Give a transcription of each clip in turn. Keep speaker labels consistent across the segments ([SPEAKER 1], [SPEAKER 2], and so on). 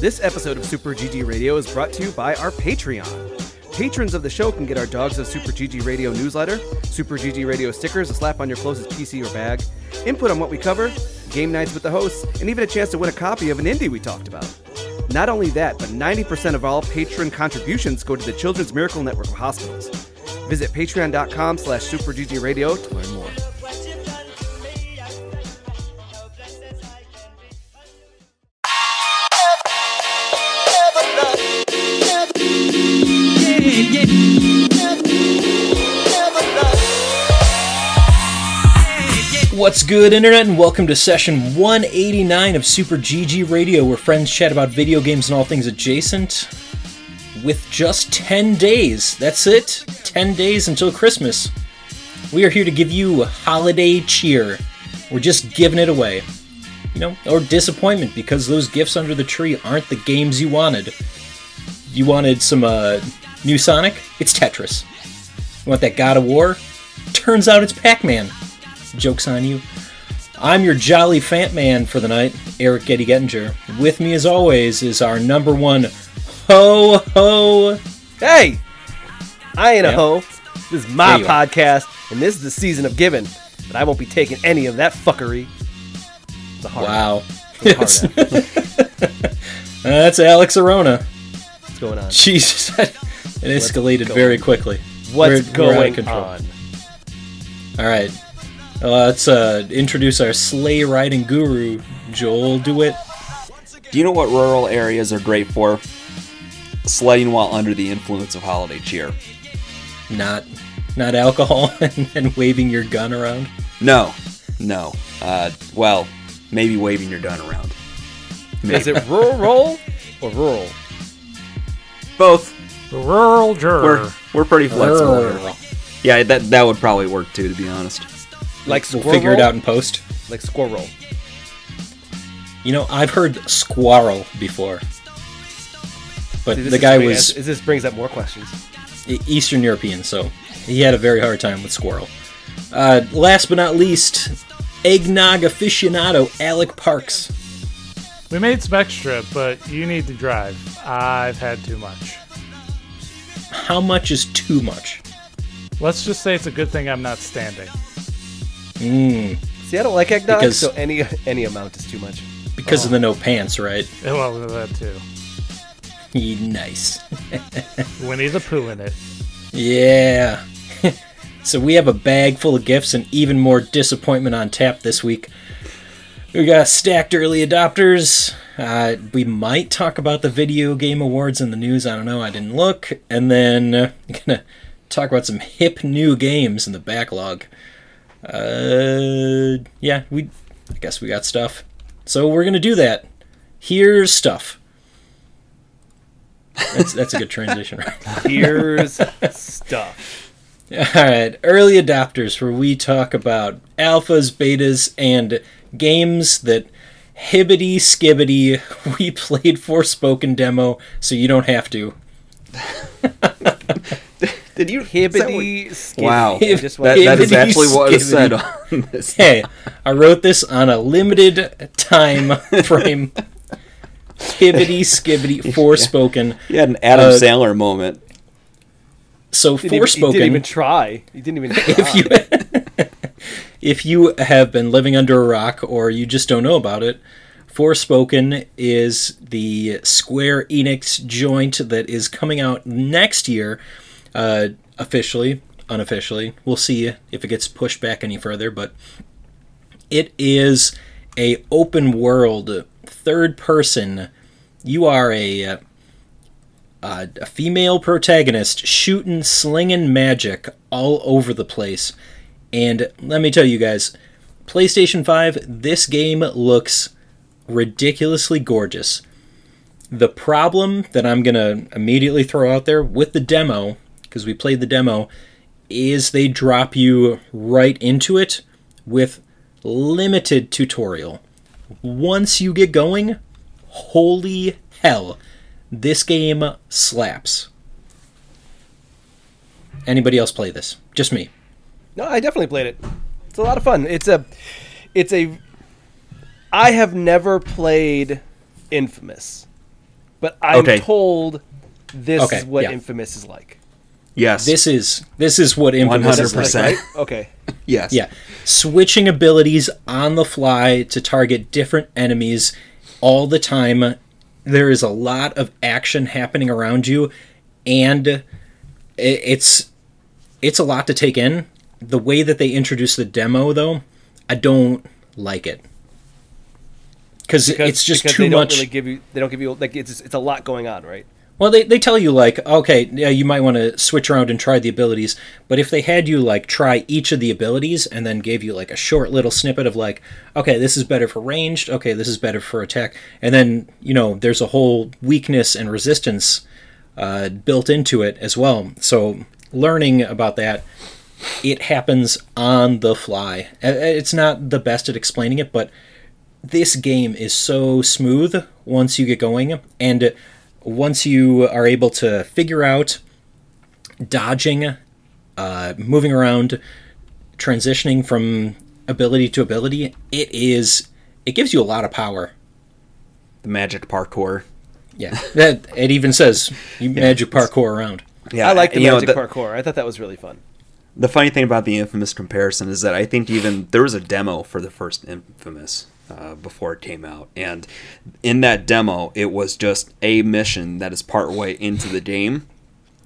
[SPEAKER 1] This episode of Super GG Radio is brought to you by our Patreon. Patrons of the show can get our Dogs of Super GG Radio newsletter, Super GG Radio stickers to slap on your closest PC or bag, input on what we cover, game nights with the hosts, and even a chance to win a copy of an indie we talked about. Not only that, but 90% of all patron contributions go to the Children's Miracle Network of hospitals. Visit patreon.com slash superggradio to learn more.
[SPEAKER 2] What's good, Internet, and welcome to session 189 of Super GG Radio, where friends chat about video games and all things adjacent. With just 10 days, that's it, 10 days until Christmas. We are here to give you holiday cheer. We're just giving it away. You know, or disappointment because those gifts under the tree aren't the games you wanted. You wanted some uh, new Sonic? It's Tetris. You want that God of War? Turns out it's Pac Man. Joke's on you. I'm your jolly fat man for the night, Eric Getty Gettinger. With me, as always, is our number one ho ho.
[SPEAKER 1] Hey! I ain't a
[SPEAKER 2] Yeah.
[SPEAKER 1] hoe. This is my
[SPEAKER 2] you are.
[SPEAKER 1] podcast, and this is the season of giving. But I won't be taking any of that fuckery. The hard
[SPEAKER 2] Wow.
[SPEAKER 1] The hard
[SPEAKER 2] That's Alex Arona.
[SPEAKER 1] What's going on?
[SPEAKER 2] Jesus. it escalated very quickly.
[SPEAKER 1] What's
[SPEAKER 2] We're- we're
[SPEAKER 1] going on?
[SPEAKER 2] All right. Uh, let's uh, introduce our sleigh riding guru, Joel DeWitt.
[SPEAKER 3] Do you know what rural areas are great for? Sledding while under the influence of holiday cheer.
[SPEAKER 2] Not, not alcohol and, and waving your gun around.
[SPEAKER 3] No, no. Uh, well, maybe waving your gun around.
[SPEAKER 1] Is it rural or rural?
[SPEAKER 3] Both.
[SPEAKER 4] The rural juror.
[SPEAKER 3] We're we're pretty flexible.
[SPEAKER 2] Urgh.
[SPEAKER 3] here. Yeah, that that would probably work too, to be honest.
[SPEAKER 1] Like
[SPEAKER 2] We'll
[SPEAKER 1] squirrel?
[SPEAKER 2] figure it out in post.
[SPEAKER 1] Like squirrel.
[SPEAKER 2] You know, I've heard squirrel before, but
[SPEAKER 1] See,
[SPEAKER 2] the guy
[SPEAKER 1] bring-
[SPEAKER 2] was
[SPEAKER 1] This brings up more questions.
[SPEAKER 2] Eastern European, so he had a very hard time with squirrel. Uh, last but not least, eggnog aficionado Alec Parks.
[SPEAKER 4] we made some extra, but you need to drive. I've had too much.
[SPEAKER 2] How much is too much?
[SPEAKER 4] Let's just say it's a good thing I'm not standing.
[SPEAKER 2] Mm,
[SPEAKER 1] See, I don't like eggnog,
[SPEAKER 2] Because-
[SPEAKER 1] so any any amount is too much.
[SPEAKER 2] because of the no pants, right?
[SPEAKER 4] Well, that too.
[SPEAKER 2] nice.
[SPEAKER 4] Winnie the Pooh in it.
[SPEAKER 2] Yeah. so we have a bag full of gifts and even more disappointment on tap this week. We got stacked early adopters. Uh, we might talk about the video game awards in the news. I don't know. I didn't look. And then uh, gonna talk about some hip new games in the backlog. Uh, yeah, we. I guess we got stuff. So we're gonna do that. Here's stuff. That's that's a good transition, right?
[SPEAKER 1] Here's stuff.
[SPEAKER 2] All right, early adopters, where we talk about alphas, betas, and games that hibbity skibbity we played Forspoken demo, so you don't have to.
[SPEAKER 3] Did you
[SPEAKER 1] Hibbity skibbity.
[SPEAKER 3] Wow,
[SPEAKER 1] I
[SPEAKER 3] that, that is
[SPEAKER 2] Hibbity
[SPEAKER 3] actually what is said on this.
[SPEAKER 2] Hey, I wrote this on a limited time frame. hibbity skibbity forspoken.
[SPEAKER 3] You had an Adam
[SPEAKER 2] Uh,
[SPEAKER 3] Sandler moment.
[SPEAKER 2] So
[SPEAKER 1] Didn't even, he didn't even try. He didn't even try.
[SPEAKER 2] if you if you have been living under a rock or you just don't know about it, Forspoken is the Square Enix joint that is coming out next year, uh, officially, unofficially. We'll see if it gets pushed back any further, but it is a open world, third person. You are a uh, a female protagonist shooting, slinging magic all over the place. And let me tell you guys, PlayStation 5, this game looks ridiculously gorgeous. The problem that I'm going to immediately throw out there with the demo, because we played the demo, is they drop you right into it with limited tutorial. Once you get going, holy hell, this game slaps. Anybody else play this? Just me.
[SPEAKER 1] No, I definitely played it. It's a lot of fun. It's a, it's a. I have never played Infamous,
[SPEAKER 5] but I'm
[SPEAKER 3] Okay.
[SPEAKER 5] told this
[SPEAKER 2] Okay,
[SPEAKER 5] is what
[SPEAKER 2] yeah.
[SPEAKER 5] Infamous is like.
[SPEAKER 3] Yes.
[SPEAKER 2] This is this is what Infamous is like.
[SPEAKER 3] 100%.
[SPEAKER 5] Right? Okay.
[SPEAKER 3] yes.
[SPEAKER 2] Yeah, switching abilities on the fly to target different enemies all the time. There is a lot of action happening around you, and it's it's a lot to take in. The way that they introduce the demo, though, I don't like it because
[SPEAKER 5] Because,
[SPEAKER 2] it's just
[SPEAKER 5] because
[SPEAKER 2] too
[SPEAKER 5] they don't
[SPEAKER 2] much.
[SPEAKER 5] really give you. They don't give you like it's it's a lot going on, right?
[SPEAKER 2] Well, they, they tell you, like, okay, yeah, you might want to switch around and try the abilities, but if they had you, like, try each of the abilities and then gave you, like, a short little snippet of, like, okay, this is better for ranged, okay, this is better for attack, and then, you know, there's a whole weakness and resistance uh, built into it as well. So, learning about that, it happens on the fly. It's not the best at explaining it, but this game is so smooth once you get going and once you are able to figure out dodging uh, moving around transitioning from ability to ability it is it gives you a lot of power
[SPEAKER 3] The magic parkour.
[SPEAKER 2] yeah that it even says you magic parkour around
[SPEAKER 3] Yeah.
[SPEAKER 5] I like the
[SPEAKER 3] you know,
[SPEAKER 5] magic parkour. I thought that was really fun.
[SPEAKER 3] The funny thing about the Infamous comparison is that I think even there was a demo for the first Infamous uh, before it came out, and in that demo, it was just a mission that is partway into the game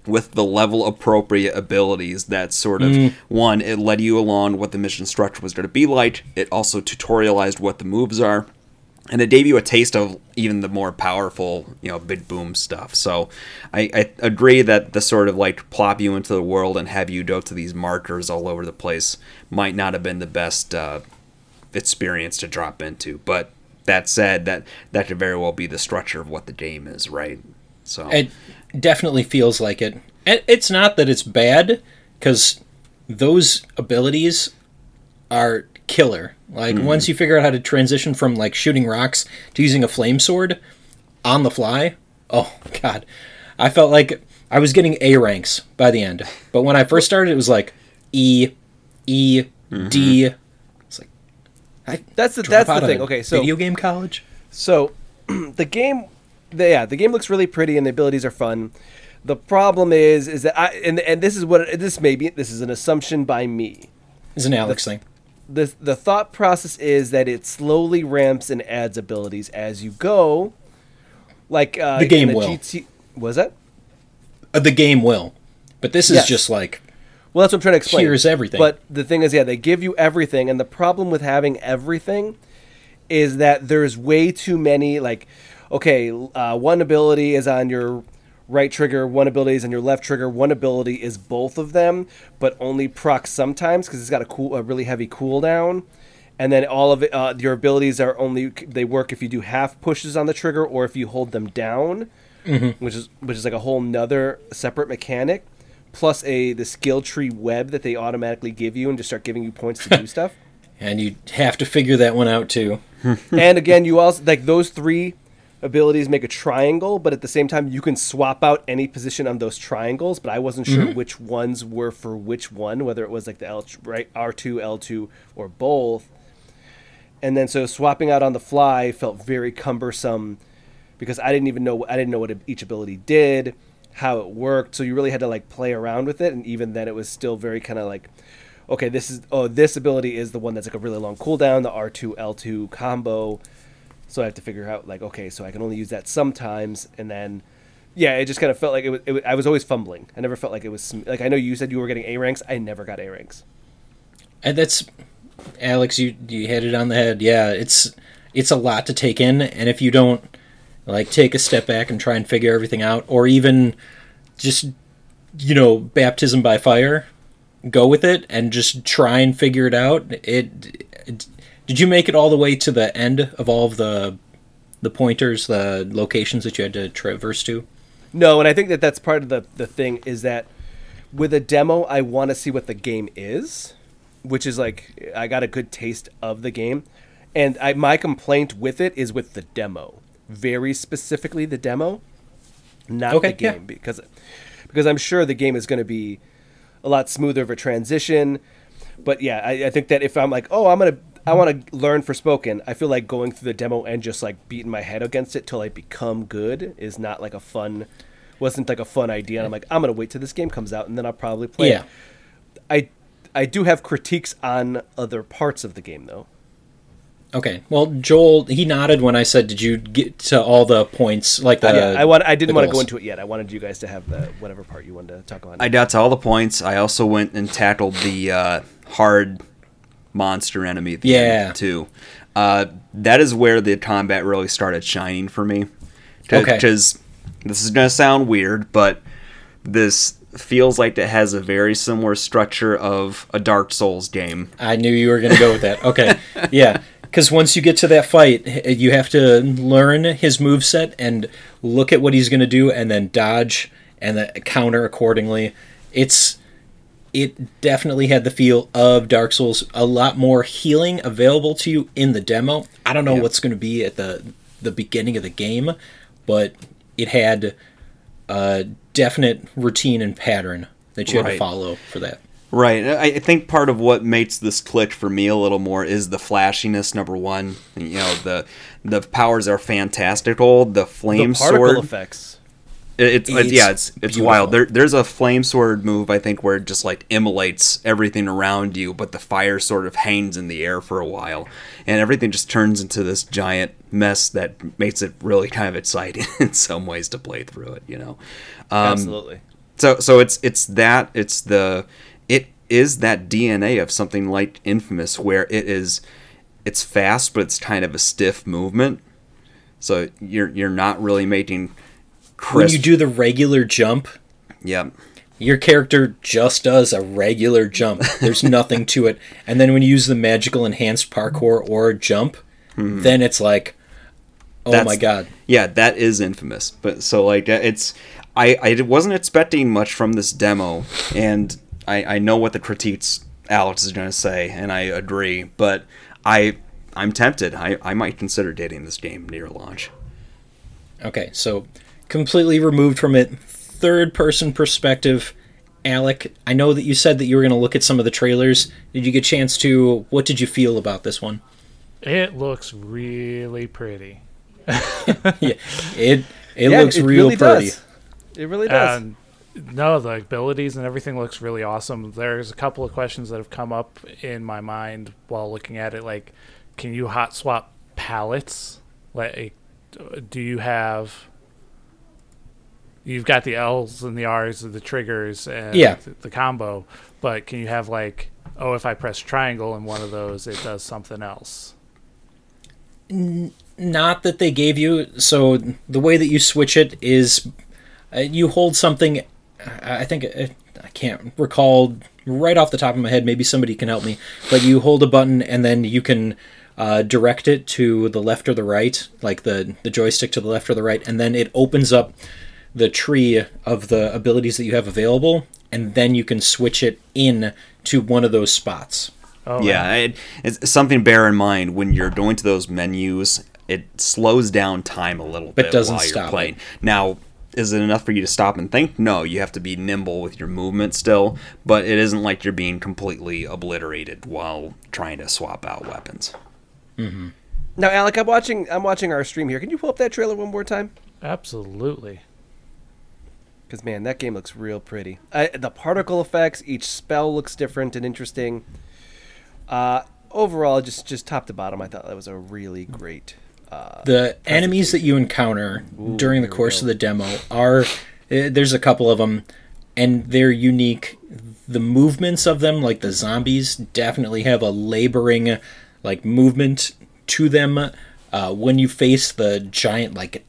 [SPEAKER 3] with the level appropriate abilities that sort of one it led you along what the mission structure was going to be like. It also tutorialized what the moves are. And it gave you a taste of even the more powerful, you know, big boom stuff. So I, I agree that the sort of like plop you into the world and have you go to these markers all over the place might not have been the best uh, experience to drop into. But that said, that that could very well be the structure of what the game is, right? So
[SPEAKER 2] it definitely feels like it it's not that it's bad because those abilities are killer like mm-hmm. once you figure out how to transition from like shooting rocks to using a flame sword on the fly oh god i felt like i was getting a ranks by the end but when i first started it was like e e D. Mm-hmm. It's I
[SPEAKER 5] That's the that's the thing. Okay, so
[SPEAKER 2] video game college
[SPEAKER 5] So, the game, the, yeah, the game looks really pretty and the abilities are fun. The problem is, is that I and and this is what this may be. This is an assumption by me.
[SPEAKER 2] is an alex thing
[SPEAKER 5] the The thought process is that it slowly ramps and adds abilities as you go. Like uh,
[SPEAKER 2] The game
[SPEAKER 5] in
[SPEAKER 2] will.
[SPEAKER 5] GT, was that?
[SPEAKER 2] Uh, the game will but this is
[SPEAKER 5] Yes.
[SPEAKER 2] just like
[SPEAKER 5] Well, that's what I'm trying to explain.
[SPEAKER 2] Here's everything.
[SPEAKER 5] But the thing is, yeah, they give you everything, and the problem with having everything is that there's way too many. Like, okay, uh, one ability is on your right trigger, one ability is on your left trigger, one ability is both of them, but only procs sometimes because it's got a cool, a really heavy cooldown. And then all of it, uh, your abilities are only they work if you do half pushes on the trigger or if you hold them down which is which is like a whole nother separate mechanic, plus a the skill tree web that they automatically give you and just start giving you points to do stuff.
[SPEAKER 2] and you have to figure that one out too
[SPEAKER 5] and again, you also like those three abilities make a triangle, but at the same time, you can swap out any position on those triangles. But I wasn't sure mm-hmm. which ones were for which one, whether it was like the L right R two, L two, or both. And then so swapping out on the fly felt very cumbersome because I didn't even know I didn't know what each ability did, how it worked. So you really had to like play around with it, and even then, it was still very kind of like, okay, this is oh this ability is the one that's like a really long cooldown, the R two L two combo. So I have to figure out like okay, so I can only use that sometimes, and then yeah, it just kind of felt like it was, it was. I was always fumbling. I never felt like it was sm- like I know you said you were getting A ranks. I never got A ranks.
[SPEAKER 2] And that's Alex, you you hit it on the head. Yeah, it's it's a lot to take in, and if you don't like take a step back and try and figure everything out, or even just you know baptism by fire, go with it and just try and figure it out. It, it did you make it all the way to the end of all of the the pointers, the locations that you had to traverse to?
[SPEAKER 5] No, and I think that that's part of the the thing is that with a demo, I want to see what the game is, which is like I got a good taste of the game, and I my complaint with it is with the demo, very specifically the demo, not
[SPEAKER 2] Okay,
[SPEAKER 5] the game
[SPEAKER 2] yeah.
[SPEAKER 5] because because I'm sure the game is going to be a lot smoother of a transition. But yeah, I, I think that if I'm like, oh, I'm gonna
[SPEAKER 1] I want to learn Forspoken. I feel like going through the demo and just like beating my head against it till I become good is not like a fun, wasn't like a fun idea. And I'm like, I'm gonna wait till this game comes out and then I'll probably play.
[SPEAKER 2] Yeah.
[SPEAKER 1] it. I I do have critiques on other parts of the game though.
[SPEAKER 2] Okay. Well, Joel, he nodded when I said, "Did you get to all the points?" Like the.
[SPEAKER 1] yeah, I want. I didn't
[SPEAKER 2] the
[SPEAKER 1] want to go into it yet. I wanted you guys to have the whatever part you wanted to talk about.
[SPEAKER 3] I got to all the points. I also went and tackled the uh, hard monster enemy at the
[SPEAKER 2] Yeah.
[SPEAKER 3] end, too. Uh, that is where the combat really started shining for me.
[SPEAKER 2] Okay.
[SPEAKER 3] Because this is going to sound weird, but this feels like it has a very similar structure of a Dark Souls game.
[SPEAKER 2] I knew you were going to go with that. Okay. yeah. Because once you get to that fight, you have to learn his move set and look at what he's going to do, and then dodge and then counter accordingly. It's it definitely had the feel of Dark Souls. A lot more healing available to you in the demo. I don't know
[SPEAKER 3] Yeah.
[SPEAKER 2] what's going to be at the the beginning of the game, but it had a definite routine and pattern that you had to follow for that.
[SPEAKER 3] Right. I think part of what makes this click for me a little more is the flashiness. Number one, you know the the powers are fantastical. The
[SPEAKER 1] the
[SPEAKER 3] flame
[SPEAKER 1] particle
[SPEAKER 3] sword.
[SPEAKER 1] effects.
[SPEAKER 3] It- It's, it's yeah, it's it's
[SPEAKER 2] beautiful.
[SPEAKER 3] wild. There, there's a flame sword move I think where it just like immolates everything around you, but the fire sort of hangs in the air for a while, and everything just turns into this giant mess that makes it really kind of exciting in some ways to play through it. You know, um,
[SPEAKER 1] Absolutely.
[SPEAKER 3] so so it's it's that it's the is that DNA of something like Infamous where it is it's fast but it's kind of a stiff movement. So you're you're not really making
[SPEAKER 2] When you do the regular jump,
[SPEAKER 3] yeah.
[SPEAKER 2] your character just does a regular jump. There's nothing to it. And then when you use the magical enhanced parkour or jump, then it's like, oh
[SPEAKER 3] Hmm. That's-
[SPEAKER 2] my god.
[SPEAKER 3] Yeah, that is infamous. But so like uh, it's I I wasn't expecting much from this demo and I I know what the critiques Alex is going to say and I agree, but I I'm tempted. I I might consider dating this game near launch.
[SPEAKER 2] Okay, so completely removed from it, third person perspective. Alec, I know that you said that you were going to look at some of the trailers. Did you get a chance to? What did you feel about this one?
[SPEAKER 4] It looks really pretty.
[SPEAKER 2] yeah, it it
[SPEAKER 1] Yeah,
[SPEAKER 2] looks
[SPEAKER 1] it
[SPEAKER 2] real
[SPEAKER 1] really
[SPEAKER 2] pretty.
[SPEAKER 1] does. It really does.
[SPEAKER 4] And no, the abilities and everything looks really awesome. There's a couple of questions that have come up in my mind while looking at it. Like, can you hot swap palettes? Like, do you have? You've got the L's and the R's and the triggers and
[SPEAKER 2] Yeah.
[SPEAKER 4] the combo, but can you have like, oh, if I press triangle in one of those, it does something else?
[SPEAKER 2] not that they gave you so the way that you switch it is uh, you hold something i I think uh, i can't recall right off the top of my head maybe somebody can help me but you hold a button and then you can uh, direct it to the left or the right like the the joystick to the left or the right and then it opens up the tree of the abilities that you have available and then you can switch it in to one of those spots
[SPEAKER 4] Oh,
[SPEAKER 3] Yeah, it, it's something to bear in mind when you're going to those menus. It slows down time a little bit
[SPEAKER 2] doesn't
[SPEAKER 3] while you're
[SPEAKER 2] stop it.
[SPEAKER 3] playing. Now, is it enough for you to stop and think? No, you have to be nimble with your movement still, but it isn't like you're being completely obliterated while trying to swap out weapons.
[SPEAKER 1] now, Alec, I'm watching. I'm watching our stream here. Can you pull up that trailer one more time?
[SPEAKER 4] absolutely.
[SPEAKER 1] Because man, that game looks real pretty. I, the particle effects, each spell looks different and interesting. Uh, overall, just just top to bottom, I thought that was a really great. Uh,
[SPEAKER 2] the enemies that you encounter during the course of the demo are eh, there's a couple of them and they're unique. The movements of them like the zombies definitely have a laboring like movement to them. Uh, when you face the giant like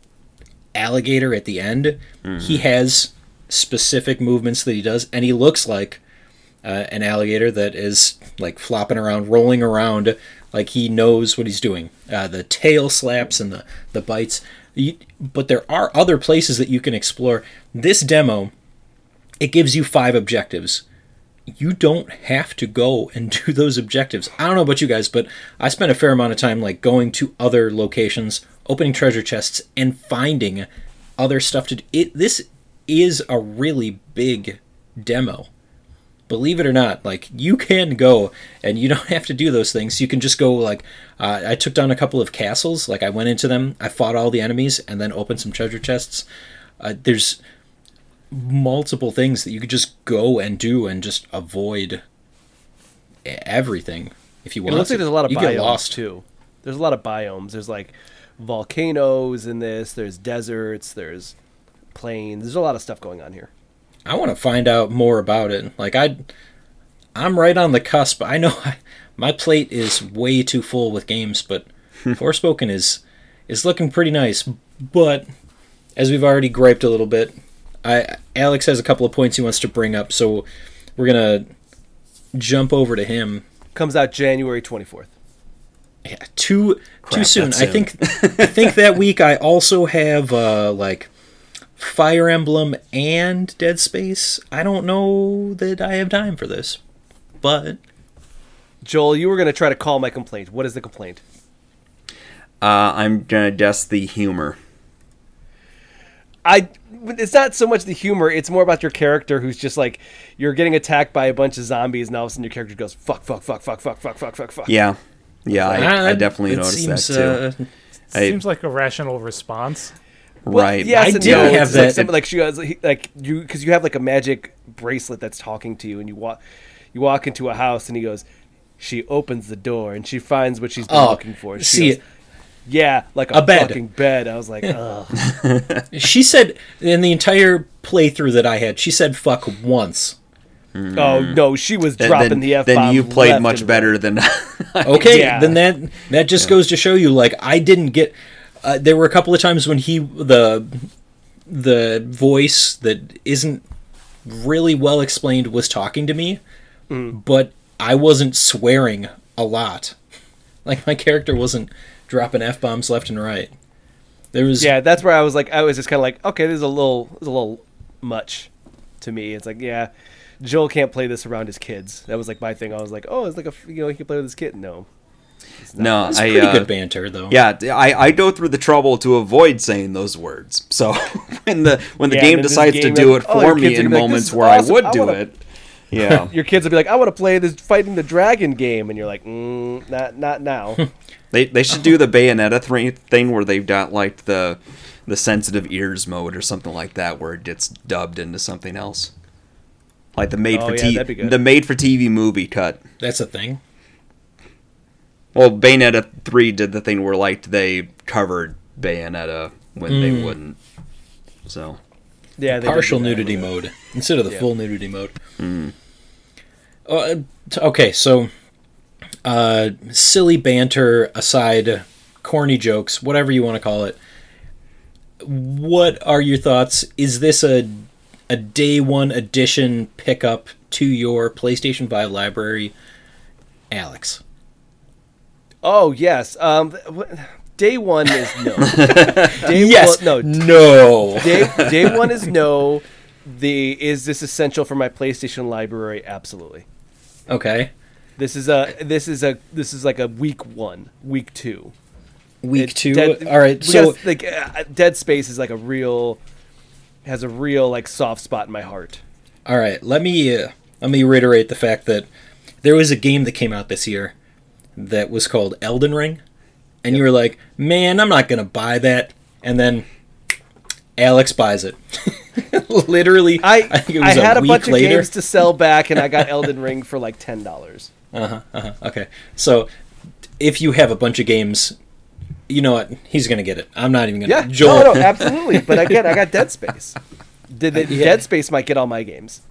[SPEAKER 2] alligator at the end he has specific movements that he does and he looks like uh, an alligator that is like flopping around, rolling around, like he knows what he's doing. Uh, the tail slaps and the the bites. But there are other places that you can explore. This demo, it gives you five objectives. You don't have to go and do those objectives. I don't know about you guys, but I spent a fair amount of time like going to other locations, opening treasure chests, and finding other stuff to do. It this is a really big demo believe it or not, like you can go and you don't have to do those things. You can just go like uh, I took down a couple of castles. Like I went into them, I fought all the enemies, and then opened some treasure chests. Uh, there's multiple things that you could just go and do and just avoid everything if you want.
[SPEAKER 5] It looks like there's a lot of
[SPEAKER 2] you
[SPEAKER 5] biomes
[SPEAKER 2] get lost
[SPEAKER 5] too. There's a lot of biomes. There's like volcanoes in this. There's deserts. There's plains. There's a lot of stuff going on here.
[SPEAKER 2] I want to find out more about it. Like I, I'm right on the cusp. I know I, my plate is way too full with games, but Forspoken is is looking pretty nice. But as we've already griped a little bit, I Alex has a couple of points he wants to bring up, so we're gonna jump over to him.
[SPEAKER 5] Comes out January 24th.
[SPEAKER 2] Yeah, too too
[SPEAKER 3] Crap,
[SPEAKER 2] soon. I think I think that week I also have uh, like Fire Emblem and Dead Space. I don't know that I have time for this, but
[SPEAKER 5] Joel, you were going to try to call my complaint. What is the complaint?
[SPEAKER 3] Uh, I'm gonna guess the humor.
[SPEAKER 5] I it's not so much the humor, it's more about your character who's just like you're getting attacked by a bunch of zombies and all of a sudden your character goes fuck fuck fuck fuck fuck fuck fuck fuck fuck.
[SPEAKER 3] Yeah, yeah, I, I definitely
[SPEAKER 2] it
[SPEAKER 3] noticed
[SPEAKER 2] seems,
[SPEAKER 3] that too.
[SPEAKER 2] uh,
[SPEAKER 3] I-
[SPEAKER 4] Seems like a rational response.
[SPEAKER 5] Well,
[SPEAKER 3] right.
[SPEAKER 5] Yes
[SPEAKER 2] I did
[SPEAKER 5] no.
[SPEAKER 2] have
[SPEAKER 5] like,
[SPEAKER 2] that-
[SPEAKER 5] some- like she has like you because you have like a magic bracelet that's talking to you and you walk you walk into a house and he goes she opens the door and she finds what she's been
[SPEAKER 2] Oh,
[SPEAKER 5] looking for. She
[SPEAKER 2] see
[SPEAKER 5] goes. Yeah, like a,
[SPEAKER 2] A bed.
[SPEAKER 5] fucking bed. I was like, ugh.
[SPEAKER 2] she said in the entire playthrough that I had, she said "fuck" once.
[SPEAKER 5] oh no, she was
[SPEAKER 3] Then-
[SPEAKER 5] dropping
[SPEAKER 3] then,
[SPEAKER 5] the f
[SPEAKER 3] then you played much better than
[SPEAKER 2] Okay,
[SPEAKER 5] Yeah.
[SPEAKER 2] then that that just goes to show you, like I didn't get. Uh, there were a couple of times when he the the voice that isn't really well explained was talking to me, but I wasn't swearing a lot. Like my character wasn't dropping f bombs left and right. There was
[SPEAKER 5] Yeah, that's where I was like, I was just kind of like, okay, this is a little, this is a little much to me. It's like, yeah, Joel can't play this around his kids. That was like my thing. I was like, oh, it's like a, you know, he can play with his kid. No,
[SPEAKER 3] no.
[SPEAKER 2] it's
[SPEAKER 3] I
[SPEAKER 2] pretty
[SPEAKER 3] uh,
[SPEAKER 2] good banter though.
[SPEAKER 3] Yeah, I, I go through the trouble to avoid saying those words. So when the when the
[SPEAKER 5] Yeah,
[SPEAKER 3] game
[SPEAKER 5] and then this
[SPEAKER 3] decides to do it
[SPEAKER 5] oh,
[SPEAKER 3] for
[SPEAKER 5] your
[SPEAKER 3] me in
[SPEAKER 5] gonna like,
[SPEAKER 3] moments where
[SPEAKER 5] awesome,
[SPEAKER 3] I would
[SPEAKER 5] I
[SPEAKER 3] do
[SPEAKER 5] wanna-"
[SPEAKER 3] it, yeah,
[SPEAKER 5] your kids will be like, I want to play this fighting the dragon game, and you're like, mm, not, not now.
[SPEAKER 3] they they should do the Bayonetta three thing where they've got like the the sensitive ears mode or something like that, where it gets dubbed into something else, like the made
[SPEAKER 5] Oh,
[SPEAKER 3] for
[SPEAKER 5] yeah,
[SPEAKER 3] TV
[SPEAKER 5] that'd be good.
[SPEAKER 3] the made for TV movie cut.
[SPEAKER 2] that's a thing.
[SPEAKER 3] Well, Bayonetta three did the thing where like they covered Bayonetta when they wouldn't. So
[SPEAKER 5] Yeah, they
[SPEAKER 2] partial
[SPEAKER 5] do that.
[SPEAKER 2] nudity mode instead of the
[SPEAKER 5] Yeah.
[SPEAKER 2] full nudity mode. Uh, okay, so uh, silly banter aside, corny jokes, whatever you want to call it. What are your thoughts? Is this a a day one addition pickup to your PlayStation Five library, Alex?
[SPEAKER 5] Oh yes. Um, day one is no. day
[SPEAKER 2] Yes.
[SPEAKER 5] One, no.
[SPEAKER 2] No.
[SPEAKER 5] Day, day one is no. The is this essential for my PlayStation library? Absolutely.
[SPEAKER 2] Okay.
[SPEAKER 5] This is a this is a this is like a week one, week two.
[SPEAKER 2] Week
[SPEAKER 5] It-
[SPEAKER 2] two.
[SPEAKER 5] Dead-
[SPEAKER 2] All right. So
[SPEAKER 5] like uh, Dead Space is like a real has a real like soft spot in my heart.
[SPEAKER 2] All right, let me uh, let me reiterate the fact that there was a game that came out this year that was called Elden Ring, and you were like, "Man, I'm not gonna buy that," and then Alex buys it. Literally,
[SPEAKER 5] I I had a,
[SPEAKER 2] week
[SPEAKER 5] bunch
[SPEAKER 2] later.
[SPEAKER 5] of games to sell back, and I got Elden Ring for like ten dollars. Uh huh. Uh-huh.
[SPEAKER 2] Okay, so if you have a bunch of games, you know what? He's gonna get it. I'm not even gonna.
[SPEAKER 5] Yeah,
[SPEAKER 2] Joel,
[SPEAKER 5] no, no, absolutely. But again, I got Dead Space. Did
[SPEAKER 2] Yeah.
[SPEAKER 5] Dead Space might get all my games.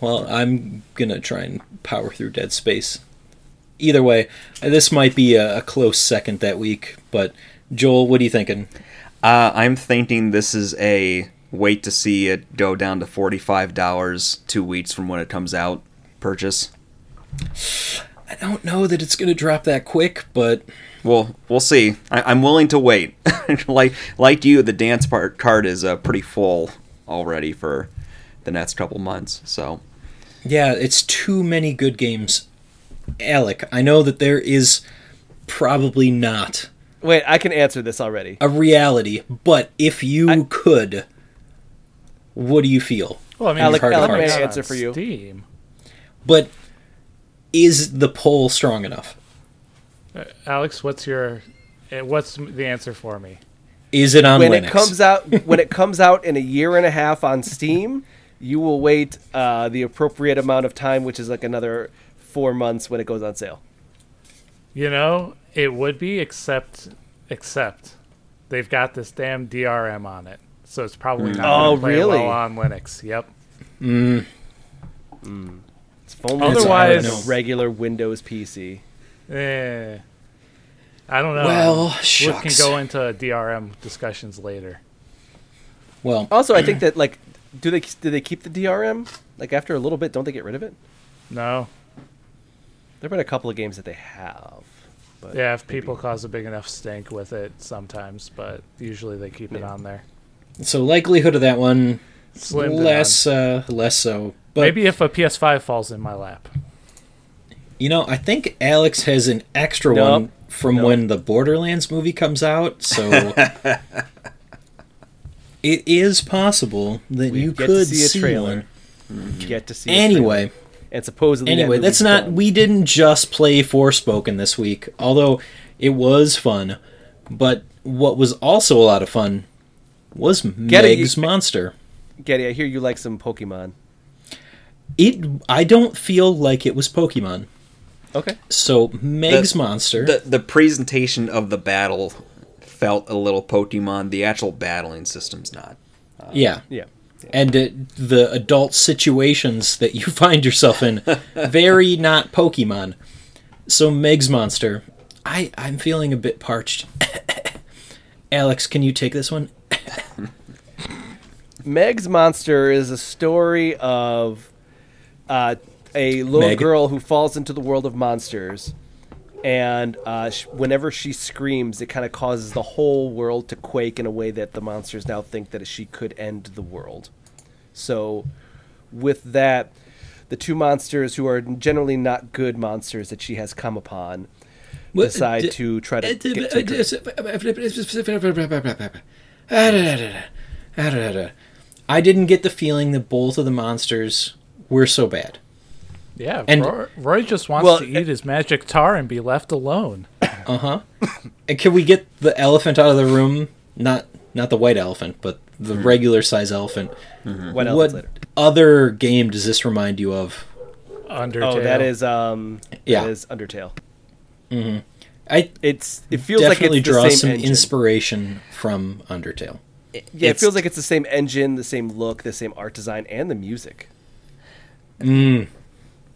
[SPEAKER 2] Well, I'm gonna try and power through Dead Space. Either way, this might be a, a close second that week. But Joel, what are you thinking?
[SPEAKER 3] Uh, I'm thinking this is a wait to see it go down to forty five dollars two weeks from when it comes out purchase.
[SPEAKER 2] I don't know that it's gonna drop that quick, but
[SPEAKER 3] Well, we'll see. I, I'm willing to wait. like like you, the dance part card is uh, pretty full already for the next couple months. So
[SPEAKER 2] yeah, it's too many good games. Alec, I know that there is probably not
[SPEAKER 5] Wait, I can answer this already.
[SPEAKER 2] a reality, but if you could, what do you feel?
[SPEAKER 4] Well, I mean,
[SPEAKER 5] Alec-
[SPEAKER 2] Alec, may I
[SPEAKER 4] out on
[SPEAKER 5] answer for you?
[SPEAKER 4] Steam.
[SPEAKER 2] But is the poll strong enough?
[SPEAKER 4] Uh, Alex, what's your uh, what's the answer for me?
[SPEAKER 2] Is it on
[SPEAKER 5] when
[SPEAKER 2] Linux?
[SPEAKER 5] it comes out when it comes out in a year and a half on Steam, you will wait uh, the appropriate amount of time, which is like another four months when it goes on sale.
[SPEAKER 4] You know, it would be except except they've got this damn DRM on it, so it's probably not
[SPEAKER 5] Oh,
[SPEAKER 4] play
[SPEAKER 5] really?
[SPEAKER 4] well on Linux. Yep. Mm. Mm.
[SPEAKER 5] It's only
[SPEAKER 4] Otherwise-
[SPEAKER 5] on a regular Windows PC.
[SPEAKER 4] Eh, I don't know.
[SPEAKER 2] Well,
[SPEAKER 4] we can go into DRM discussions later.
[SPEAKER 2] well,
[SPEAKER 5] Also, I think that like, do they do they keep the DRM? Like after a little bit, don't they get rid of it?
[SPEAKER 4] No,
[SPEAKER 5] There've been a couple of games that they have. But
[SPEAKER 4] yeah, if
[SPEAKER 5] maybe-
[SPEAKER 4] people cause a big enough stink with it, sometimes, but usually they keep it on there.
[SPEAKER 2] so likelihood of that one
[SPEAKER 4] Slim
[SPEAKER 2] less uh, less so. But
[SPEAKER 4] Maybe if a PS5 falls in my lap.
[SPEAKER 2] you know, I think Alex has an extra
[SPEAKER 5] Nope.
[SPEAKER 2] one from
[SPEAKER 5] Nope.
[SPEAKER 2] when the Borderlands movie comes out. So it is possible that
[SPEAKER 5] We
[SPEAKER 2] you
[SPEAKER 5] get
[SPEAKER 2] could
[SPEAKER 5] to see a trailer.
[SPEAKER 2] one.
[SPEAKER 5] get to see. a trailer.
[SPEAKER 2] Anyway,
[SPEAKER 5] and supposedly that
[SPEAKER 2] anyway,
[SPEAKER 5] movie's
[SPEAKER 2] that's not.
[SPEAKER 5] done.
[SPEAKER 2] We didn't just play Forspoken this week, although it was fun. But what was also a lot of fun was
[SPEAKER 5] Get it,
[SPEAKER 2] Meg's Monster.
[SPEAKER 5] Getty, I hear you like some Pokemon.
[SPEAKER 2] It. I don't feel like it was Pokemon.
[SPEAKER 5] Okay.
[SPEAKER 2] So Meg's
[SPEAKER 3] The-
[SPEAKER 2] Monster.
[SPEAKER 3] The the presentation of the battle felt a little Pokemon. The actual battling system's not.
[SPEAKER 2] Uh, yeah.
[SPEAKER 5] Yeah.
[SPEAKER 2] And uh, the adult situations that you find yourself in. Very not pokemon. So meg's monster. I i'm feeling a bit parched. Alex can you take this one?
[SPEAKER 5] Meg's Monster is a story of uh, a little
[SPEAKER 2] Meg.
[SPEAKER 5] girl who falls into the world of monsters. And uh, sh- whenever she screams, it kind of causes the whole world to quake in a way that the monsters now think that she could end the world. So, with that, the two monsters who are generally not good monsters that she has come upon decide to try to get to
[SPEAKER 2] i didn't get the feeling that both of the monsters were so bad
[SPEAKER 4] Yeah,
[SPEAKER 2] And-
[SPEAKER 4] Roy, Roy just wants
[SPEAKER 5] Well,
[SPEAKER 4] to eat his magic tar and be left alone.
[SPEAKER 2] uh-huh and can we get the elephant out of the room not not the white elephant but the regular size elephant
[SPEAKER 5] What else
[SPEAKER 2] what
[SPEAKER 5] later?
[SPEAKER 2] other game does this remind you of?
[SPEAKER 4] Undertale.
[SPEAKER 5] Oh, that is um,
[SPEAKER 2] Yeah.
[SPEAKER 5] that is Undertale.
[SPEAKER 2] I
[SPEAKER 5] It's it feels like
[SPEAKER 2] definitely
[SPEAKER 5] it's the
[SPEAKER 2] draw
[SPEAKER 5] same
[SPEAKER 2] some
[SPEAKER 5] engine.
[SPEAKER 2] inspiration from Undertale.
[SPEAKER 5] Yeah, it feels like it's the same engine, the same look, the same art design, and the music.
[SPEAKER 2] Mm,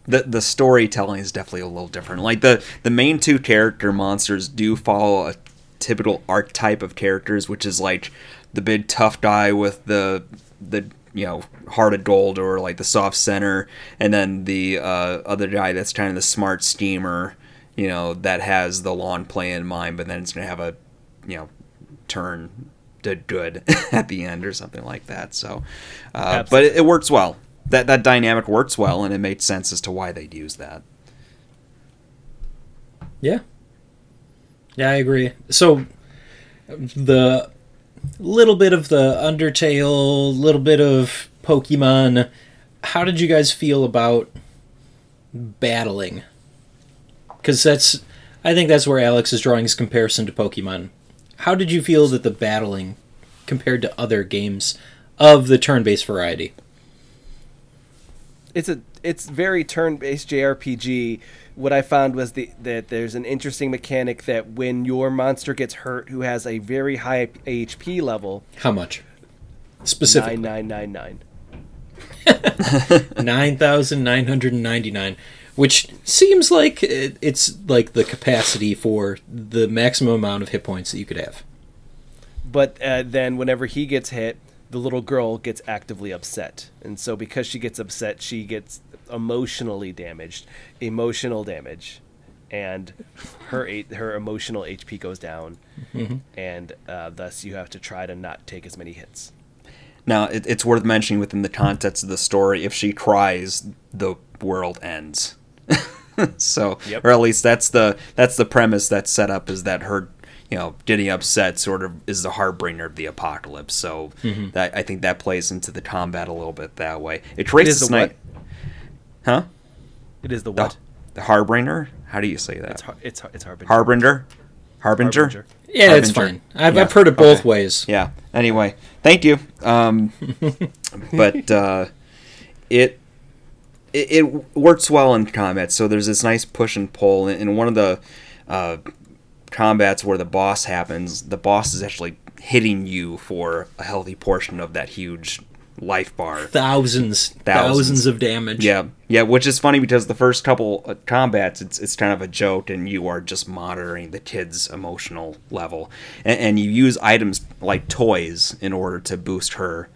[SPEAKER 3] the the storytelling is definitely a little different. Like the the main two character monsters do follow a typical archetype of characters, which is like the big tough guy with the the you know heart of gold or like the soft center, and then the uh, other guy that's kind of the smart schemer, you know, that has the long play in mind, but then it's gonna have a you know turn to good at the end or something like that. So, uh, but it, it works well. That that dynamic works well, and it made sense as to why they'd use that.
[SPEAKER 2] yeah. Yeah, I agree. So the little bit of the Undertale, little bit of Pokemon. How did you guys feel about battling? Because that's, I think that's where Alex is drawing his comparison to Pokemon. How did you feel that the battling compared to other games of the turn-based variety?
[SPEAKER 5] It's a it's very turn-based JRPG. What I found was the, that there's an interesting mechanic that when your monster gets hurt, who has a very high HP level,
[SPEAKER 2] How much? Specifically,
[SPEAKER 5] nine nine nine nine.
[SPEAKER 2] 9,999, which seems like it- it's like the capacity for the maximum amount of hit points that you could have.
[SPEAKER 5] But uh, then whenever he gets hit, the little girl gets actively upset, and so because she gets upset, she gets emotionally damaged, emotional damage, and her her emotional HP goes down, and uh, thus you have to try to not take as many hits.
[SPEAKER 3] Now, it, it's worth mentioning within the context of the story, if she cries, the world ends. so,
[SPEAKER 5] Yep.
[SPEAKER 3] or at least that's the that's the premise that's set up is that her, you know, getting upset sort of is the harbinger of the apocalypse. So, that I think that plays into the combat a little bit that way. It traces
[SPEAKER 5] is a
[SPEAKER 3] night,
[SPEAKER 5] what?
[SPEAKER 3] huh?
[SPEAKER 5] It is the
[SPEAKER 3] The,
[SPEAKER 5] what?
[SPEAKER 3] the Harbinger. How do you say that?
[SPEAKER 5] It's har- it's har- it's Harbinger.
[SPEAKER 3] Harbinger. Harbinger.
[SPEAKER 5] Harbinger.
[SPEAKER 2] Yeah, it's
[SPEAKER 3] Harbinger.
[SPEAKER 2] fine. I've,
[SPEAKER 3] Yeah,
[SPEAKER 2] I've heard it both
[SPEAKER 3] okay.
[SPEAKER 2] ways.
[SPEAKER 3] Yeah. Anyway, thank you. Um, but uh, it, it it works well in combat. So there's this nice push and pull. In one of the uh, combats where the boss happens, the boss is actually hitting you for a healthy portion of that huge life bar.
[SPEAKER 2] Thousands, thousands, of damage.
[SPEAKER 3] Yeah, yeah, which is funny because the first couple of combats, it's it's kind of a joke, and you are just monitoring the kid's emotional level, and, and you use items like toys in order to boost her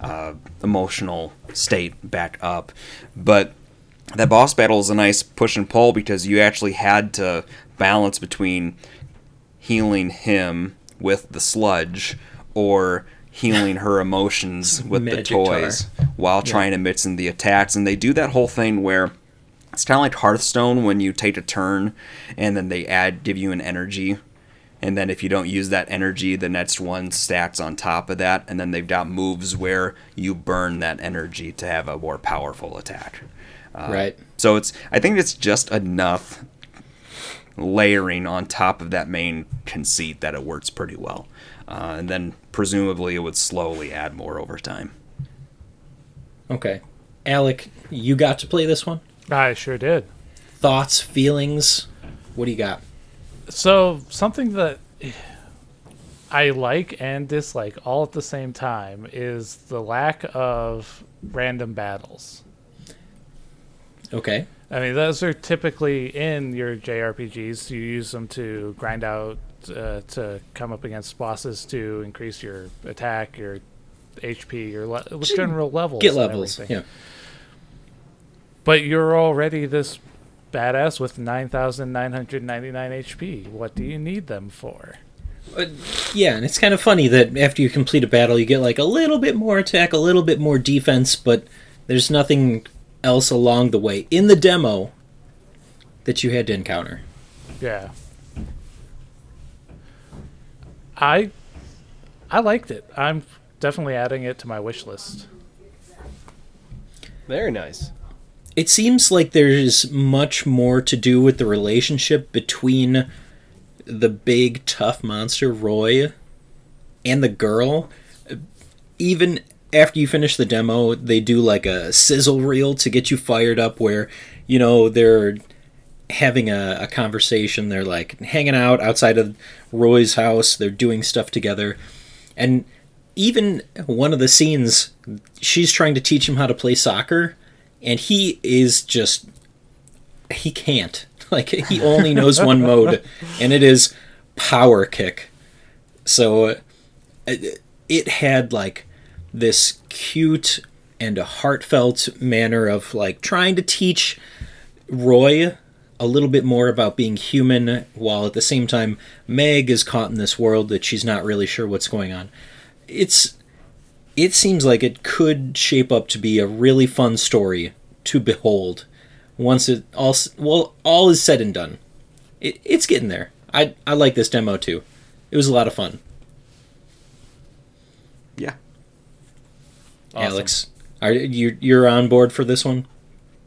[SPEAKER 3] uh, emotional state back up. But that boss battle is a nice push and pull because you actually had to balance between healing him with the sludge or healing her emotions with the toys while trying to mix in the attacks. And they do that whole thing where it's kind of like Hearthstone when you take a turn and then they add, give you an energy. And then if you don't use that energy, the next one stacks on top of that. And then they've got moves where you burn that energy to have a more powerful attack. Uh,
[SPEAKER 2] Right.
[SPEAKER 3] So it's, I think it's just enough layering on top of that main conceit that it works pretty well. Uh, and then presumably it would slowly add more over time.
[SPEAKER 2] Okay. Alec, you got to play this one?
[SPEAKER 4] I sure did.
[SPEAKER 2] Thoughts, feelings? What do you got?
[SPEAKER 4] So something that I like and dislike all at the same time is the lack of random battles.
[SPEAKER 2] Okay.
[SPEAKER 4] I mean, those are typically in your JRPGs. You use them to grind out, uh, to come up against bosses to increase your attack, your HP, your le- general levels.
[SPEAKER 2] Get levels. Yeah.
[SPEAKER 4] But you're already this badass with 9,999 HP. What do you need them for?
[SPEAKER 2] Uh, yeah, and it's kind of funny that after you complete a battle, you get like a little bit more attack, a little bit more defense, but there's nothing else along the way in the demo that you had to encounter.
[SPEAKER 4] Yeah. I I liked it. I'm definitely adding it to my wish list.
[SPEAKER 5] Very nice.
[SPEAKER 2] It seems like there's much more to do with the relationship between the big tough monster Roy and the girl. Even after you finish the demo, they do like a sizzle reel to get you fired up where, you know, they're having a, a conversation. They're like hanging out outside of Roy's house. They're doing stuff together. And even one of the scenes, she's trying to teach him how to play soccer, and he is just. He can't. Like, he only knows one mode, and it is power kick. So, it, it had like this cute and a heartfelt manner of like trying to teach Roy a little bit more about being human while at the same time Meg is caught in this world that she's not really sure what's going on. It's it seems like it could shape up to be a really fun story to behold once it all well all is said and done. It, it's getting there. I I like this demo too. It was a lot of fun.
[SPEAKER 3] Yeah.
[SPEAKER 5] Awesome.
[SPEAKER 2] Alex, are you you're on board for this one?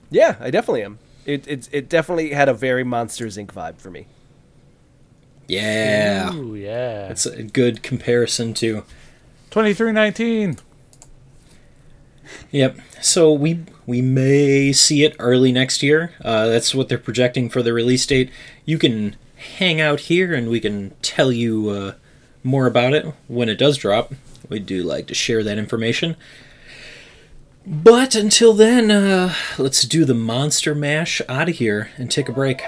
[SPEAKER 5] Yeah, I definitely am. It it it definitely had a very Monsters Inc. vibe for me.
[SPEAKER 2] Yeah.
[SPEAKER 4] Ooh, yeah.
[SPEAKER 2] It's a good comparison to
[SPEAKER 4] 2319.
[SPEAKER 2] Yep. So we we may see it early next year. Uh, that's what they're projecting for the release date. You can hang out here, and we can tell you uh, more about it when it does drop. We do like to share that information. But until then, uh, let's do the monster mash out of here and take a break.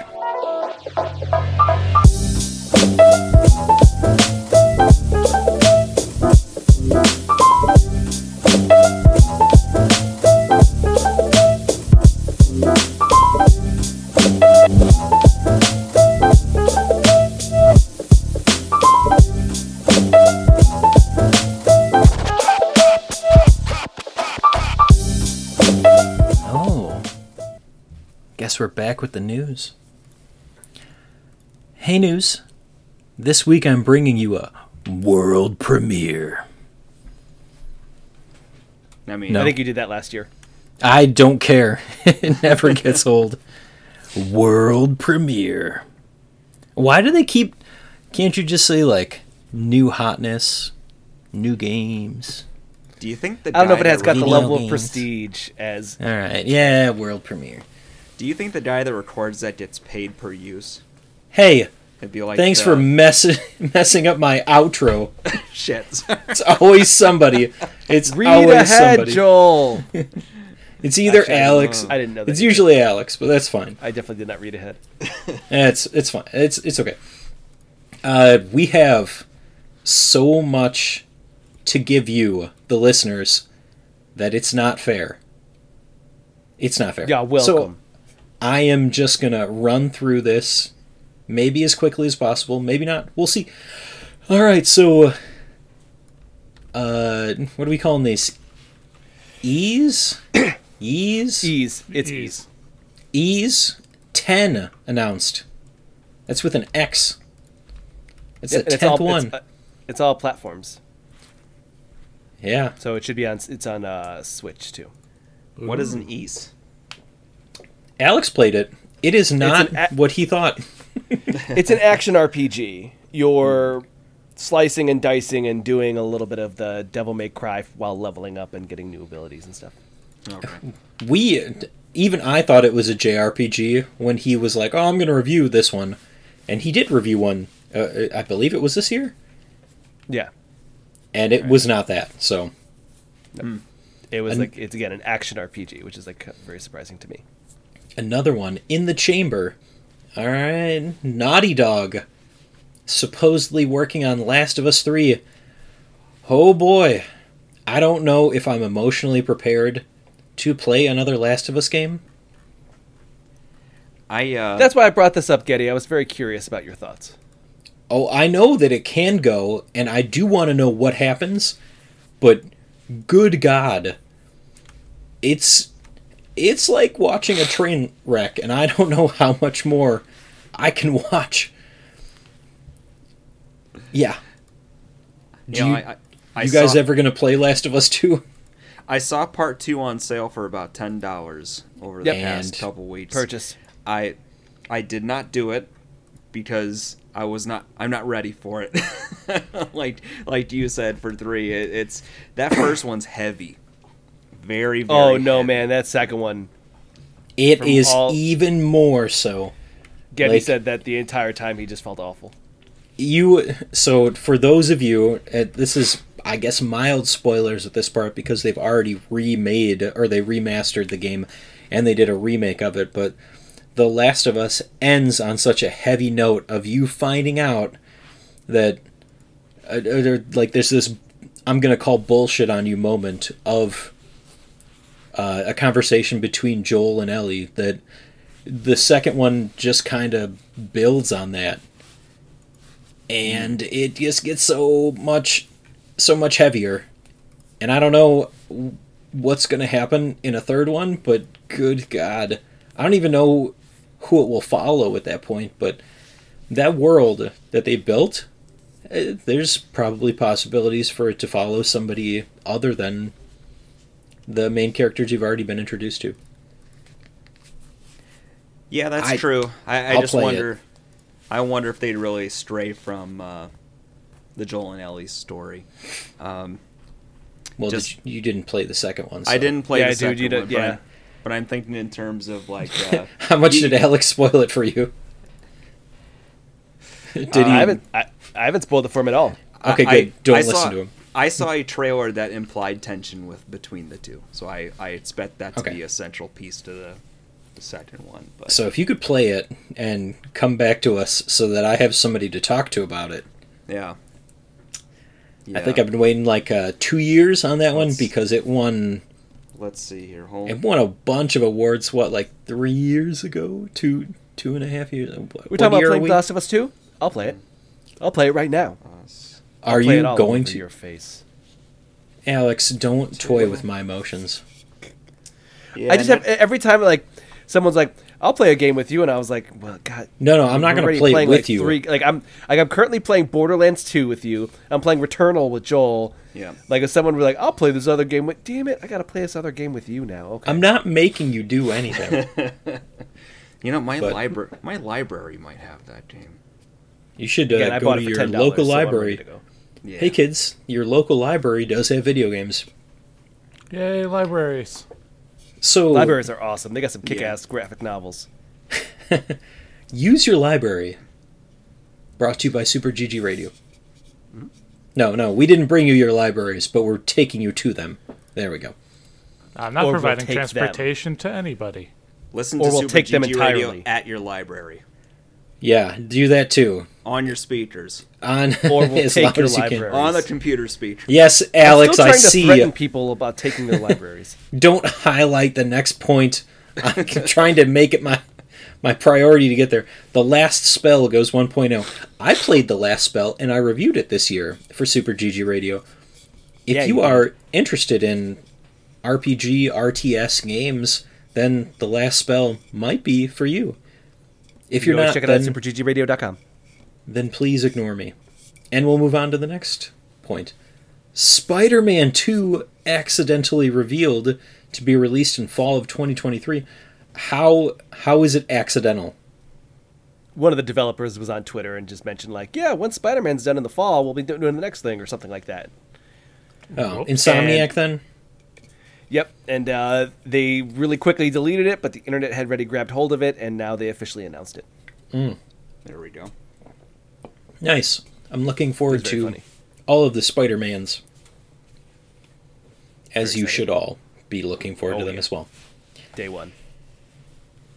[SPEAKER 2] Guess we're back with the news. Hey, news. This week I'm bringing you a world premiere.
[SPEAKER 3] I mean,
[SPEAKER 2] No.
[SPEAKER 5] I think you did that last year.
[SPEAKER 2] I don't care. it never gets old. World premiere. Why do they keep? Can't you just say like new hotness, new games?
[SPEAKER 3] Do you think the
[SPEAKER 5] I don't know if it has got the
[SPEAKER 2] Video
[SPEAKER 5] level of prestige as
[SPEAKER 2] All right, yeah, world premiere.
[SPEAKER 3] Do you think the guy that records that gets paid per use?
[SPEAKER 2] Hey,
[SPEAKER 3] It'd be like
[SPEAKER 2] thanks
[SPEAKER 3] the-
[SPEAKER 2] for messing messing up my outro.
[SPEAKER 3] shit.
[SPEAKER 2] It's always somebody. It's
[SPEAKER 5] read
[SPEAKER 2] always
[SPEAKER 5] ahead,
[SPEAKER 2] somebody.
[SPEAKER 5] Joel.
[SPEAKER 2] It's either
[SPEAKER 5] Actually,
[SPEAKER 2] Alex.
[SPEAKER 5] I didn't know that.
[SPEAKER 2] It's
[SPEAKER 5] either.
[SPEAKER 2] usually Alex, but that's fine.
[SPEAKER 5] I definitely did not read ahead.
[SPEAKER 2] It's it's fine. It's it's okay. Uh, we have so much to give you, the listeners, that it's not fair. It's not fair.
[SPEAKER 5] Yeah, welcome.
[SPEAKER 2] So I am just gonna run through this, maybe as quickly as possible, maybe not. We'll see. All right, so uh, what are we calling these? Ys, Ys,
[SPEAKER 5] Ys. It's Ys.
[SPEAKER 2] Ys. Ten announced. That's with an X. That's
[SPEAKER 5] Yeah,
[SPEAKER 2] the
[SPEAKER 5] and it's
[SPEAKER 2] tenth
[SPEAKER 5] all,
[SPEAKER 2] one.
[SPEAKER 5] It's, uh, it's all platforms,
[SPEAKER 2] yeah.
[SPEAKER 5] so it should be on. It's on uh, Switch too.
[SPEAKER 3] what is an Ys?
[SPEAKER 2] Alex played it. It is not
[SPEAKER 5] a-
[SPEAKER 2] what he thought.
[SPEAKER 5] It's an action RPG. You're slicing and dicing and doing a little bit of the Devil May Cry while leveling up and getting new abilities and stuff.
[SPEAKER 3] Okay.
[SPEAKER 2] we even I thought it was a JRPG when he was like, "Oh, I'm going to review this one," and he did review one. Uh, I believe it was this year,
[SPEAKER 5] Yeah,
[SPEAKER 2] and it was not that. So
[SPEAKER 5] it was
[SPEAKER 2] And-
[SPEAKER 5] like it's again an action RPG, which is like very surprising to me.
[SPEAKER 2] Another one in the chamber. All right, Naughty Dog, supposedly working on Last of Us Three. Oh boy, I don't know if I'm emotionally prepared to play another Last of Us game.
[SPEAKER 3] I uh,
[SPEAKER 5] That's why I brought this up, Getty. I was very curious about your thoughts.
[SPEAKER 2] Oh, I know that it can go, and I do want to know what happens, but good God, it's it's like watching a train wreck, and I don't know how much more I can watch. Yeah,
[SPEAKER 3] you know,
[SPEAKER 2] you-
[SPEAKER 3] I, I, I
[SPEAKER 2] you guys
[SPEAKER 3] saw,
[SPEAKER 2] ever gonna play Last of Us Two?
[SPEAKER 3] I saw part two on sale for about ten dollars over
[SPEAKER 5] Yep.
[SPEAKER 3] the past
[SPEAKER 2] And
[SPEAKER 3] couple weeks.
[SPEAKER 5] Purchase.
[SPEAKER 3] I I did not do it because I was not I'm not ready for it. like like you said for three, it, it's that first one's heavy, very very.
[SPEAKER 5] Oh no,
[SPEAKER 3] heavy.
[SPEAKER 5] man! That second one,
[SPEAKER 2] It is
[SPEAKER 5] all-
[SPEAKER 2] even more so.
[SPEAKER 5] Getty
[SPEAKER 2] Like-
[SPEAKER 5] said that the entire time he just felt awful.
[SPEAKER 2] you so for those of you uh, this is i guess mild spoilers at this part because they've already remade or they remastered the game and they did a remake of it but the last of us ends on such a heavy note of you finding out that uh, uh, like there's this i'm gonna call bullshit on you moment of uh, a conversation between joel and ellie that the second one just kind of builds on that. And it just gets so much so much heavier. And i don't know what's going to happen in a third one but good god. I don't even know who it will follow at that point but that world that they built eh, there's probably possibilities for it to follow somebody other than the main characters you've already been introduced to
[SPEAKER 3] Yeah, that's
[SPEAKER 2] I-
[SPEAKER 3] true. I, I just
[SPEAKER 2] play it.
[SPEAKER 3] wonder. I wonder if they'd really stray from uh, the Joel and Ellie story. Um,
[SPEAKER 2] well
[SPEAKER 3] Just-
[SPEAKER 2] did you, you didn't play the second one
[SPEAKER 3] I didn't play
[SPEAKER 5] Yeah,
[SPEAKER 3] the
[SPEAKER 5] dude,
[SPEAKER 3] second
[SPEAKER 5] you
[SPEAKER 3] one,
[SPEAKER 5] did-
[SPEAKER 3] but. I'm, but I'm thinking in terms of like. Uh,
[SPEAKER 2] how much
[SPEAKER 3] you-
[SPEAKER 2] did alex spoil it for you did he
[SPEAKER 5] I haven't. I, I haven't spoiled it for him at all.
[SPEAKER 2] Okay,
[SPEAKER 3] I-
[SPEAKER 2] good. Don't
[SPEAKER 3] I
[SPEAKER 2] listen
[SPEAKER 3] saw-
[SPEAKER 2] to him.
[SPEAKER 3] I saw a trailer that implied tension with between the two, so I, I expect that to
[SPEAKER 2] Okay.
[SPEAKER 3] be a central piece to the, the second one. But
[SPEAKER 2] So if you could play it and come back to us so that I have somebody to talk to about it.
[SPEAKER 3] yeah.
[SPEAKER 2] I think I've been waiting like uh, two years on that one
[SPEAKER 3] Let's-
[SPEAKER 2] because it won
[SPEAKER 3] Let's see here. Hold.
[SPEAKER 2] it won a bunch of awards. What like three years ago? Two two and a half years. What
[SPEAKER 5] We're talking about playing? The Last of Us Two. I'll play it. I'll play it right now.
[SPEAKER 3] Us.
[SPEAKER 5] I'll
[SPEAKER 2] Are you going to?
[SPEAKER 5] your face?
[SPEAKER 2] Alex, don't toy with my emotions.
[SPEAKER 3] Yeah,
[SPEAKER 5] I just have every time like someone's like, "I'll play a game with you," and I was like, "Well, God,
[SPEAKER 2] No, no, I'm not going to play
[SPEAKER 5] playing,
[SPEAKER 2] with
[SPEAKER 5] like,
[SPEAKER 2] you.
[SPEAKER 5] Three, like I'm, like I'm currently playing Borderlands 2 with you. I'm playing Returnal with Joel.
[SPEAKER 3] Yeah.
[SPEAKER 5] Like if someone were like, "I'll play this other game," with, damn it, I gotta play this other game with you now. Okay.
[SPEAKER 2] I'm not making you do anything.
[SPEAKER 3] You know, my
[SPEAKER 2] But-
[SPEAKER 3] library, my library might have that game.
[SPEAKER 2] You should uh,
[SPEAKER 5] Again,
[SPEAKER 2] go to your local
[SPEAKER 5] dollars. So
[SPEAKER 2] library.
[SPEAKER 5] To go.
[SPEAKER 3] Yeah.
[SPEAKER 2] Hey kids, your local library does have video games.
[SPEAKER 4] Yay, libraries.
[SPEAKER 2] So
[SPEAKER 5] Libraries are awesome. They got some kick-ass graphic novels.
[SPEAKER 2] use your library. Brought to you by Super GG Radio.
[SPEAKER 5] Hmm?
[SPEAKER 2] No, no, we didn't bring you your libraries, but we're taking you to them. There we go.
[SPEAKER 4] I'm not
[SPEAKER 5] Or we'll
[SPEAKER 4] providing
[SPEAKER 5] them.
[SPEAKER 4] transportation to anybody.
[SPEAKER 3] Listen
[SPEAKER 5] Or
[SPEAKER 3] to
[SPEAKER 5] we'll
[SPEAKER 3] Super
[SPEAKER 5] take them
[SPEAKER 3] GG Radio at your library
[SPEAKER 2] Yeah, do that too.
[SPEAKER 3] On your speakers
[SPEAKER 2] On
[SPEAKER 5] Or we'll
[SPEAKER 2] as
[SPEAKER 5] take your
[SPEAKER 2] as you can.
[SPEAKER 5] library.
[SPEAKER 3] on the computer speaker.
[SPEAKER 2] Yes, Alex,
[SPEAKER 5] Still
[SPEAKER 2] I see you.
[SPEAKER 5] people about taking their libraries.
[SPEAKER 2] Don't highlight the next point. I'm trying to make it my my priority to get there. The last spell goes 1.0. I played the last spell and I reviewed it this year for Super GG Radio. If
[SPEAKER 5] Yeah,
[SPEAKER 2] you,
[SPEAKER 5] you
[SPEAKER 2] are interested in RPG RTS games, then the last spell might be for you. If
[SPEAKER 5] You
[SPEAKER 2] you're
[SPEAKER 5] always
[SPEAKER 2] not,
[SPEAKER 5] check it out
[SPEAKER 2] then,
[SPEAKER 5] at superggradio.com.
[SPEAKER 2] then please ignore me. And we'll move on to the next point. Spider Man 2 accidentally revealed to be released in fall of 2023. How how is it accidental?
[SPEAKER 5] One of the developers was on Twitter and just mentioned like, "Yeah, once Spider-Man's done in the fall, we'll be doing the next thing or something like that."
[SPEAKER 2] Oh,
[SPEAKER 4] Whoops.
[SPEAKER 2] Insomniac then?
[SPEAKER 5] Yep, and uh, they really quickly deleted it, but the internet had already grabbed hold of it, and now they officially announced it.
[SPEAKER 3] There we go.
[SPEAKER 2] Nice. I'm looking forward to
[SPEAKER 5] funny.
[SPEAKER 2] all of the Spider-Mans. As
[SPEAKER 5] Very
[SPEAKER 2] you
[SPEAKER 5] exciting.
[SPEAKER 2] should all be looking forward to
[SPEAKER 5] Oh,
[SPEAKER 2] them
[SPEAKER 5] yeah.
[SPEAKER 2] as well.
[SPEAKER 5] Day one.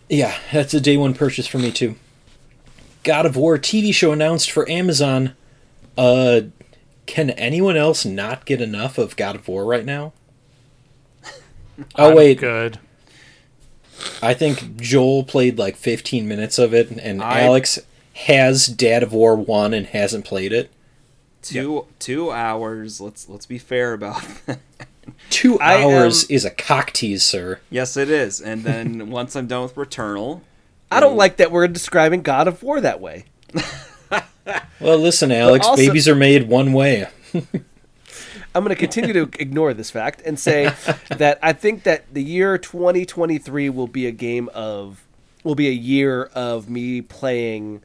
[SPEAKER 2] Yeah, that's a day one purchase for me too. God of War TV show announced for Amazon. Uh can anyone else not get enough of God of War right now? Oh
[SPEAKER 4] I'm
[SPEAKER 2] wait,
[SPEAKER 4] good.
[SPEAKER 2] I think Joel played like 15 minutes of it and
[SPEAKER 3] I-
[SPEAKER 2] Alex has Dad of War 1 and hasn't played it.
[SPEAKER 3] Two two hours. Let's let's be fair about. that.
[SPEAKER 2] 2
[SPEAKER 5] I am-
[SPEAKER 2] hours is a cock tease, sir.
[SPEAKER 3] yes, it is. And then once I'm done with Returnal,
[SPEAKER 5] I don't like that we're describing God of War that way.
[SPEAKER 2] Well, listen, Alex,
[SPEAKER 5] also-
[SPEAKER 2] babies are made one way.
[SPEAKER 5] I'm going to continue to ignore this fact and say that I think that the year 2023 will be a game of will be a year of me playing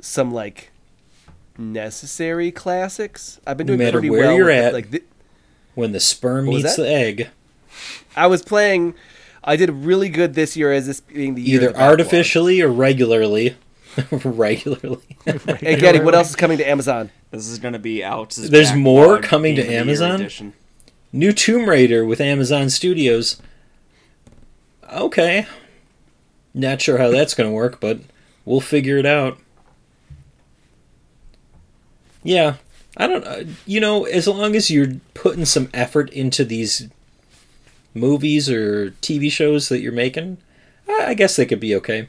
[SPEAKER 5] some like necessary classics. I've been
[SPEAKER 2] No
[SPEAKER 5] doing
[SPEAKER 2] matter
[SPEAKER 5] pretty
[SPEAKER 2] where
[SPEAKER 5] well
[SPEAKER 2] you're
[SPEAKER 5] with
[SPEAKER 2] at.
[SPEAKER 5] like the,
[SPEAKER 2] When the sperm meets the egg,
[SPEAKER 5] I was playing I did really good this year as this being the year of
[SPEAKER 2] either
[SPEAKER 5] the
[SPEAKER 2] artificially or regularly. regularly.
[SPEAKER 5] Hey Getty, what else is coming to Amazon?
[SPEAKER 3] this is going to be out.
[SPEAKER 2] There's more coming to
[SPEAKER 3] Game of the Year
[SPEAKER 2] Amazon? New Tomb Raider with Amazon Studios. Okay. Not sure how that's going to work, but we'll figure it out. Yeah. I don't uh, you know, as long as you're putting some effort into these movies or TV shows that you're making, I, I guess they could be okay.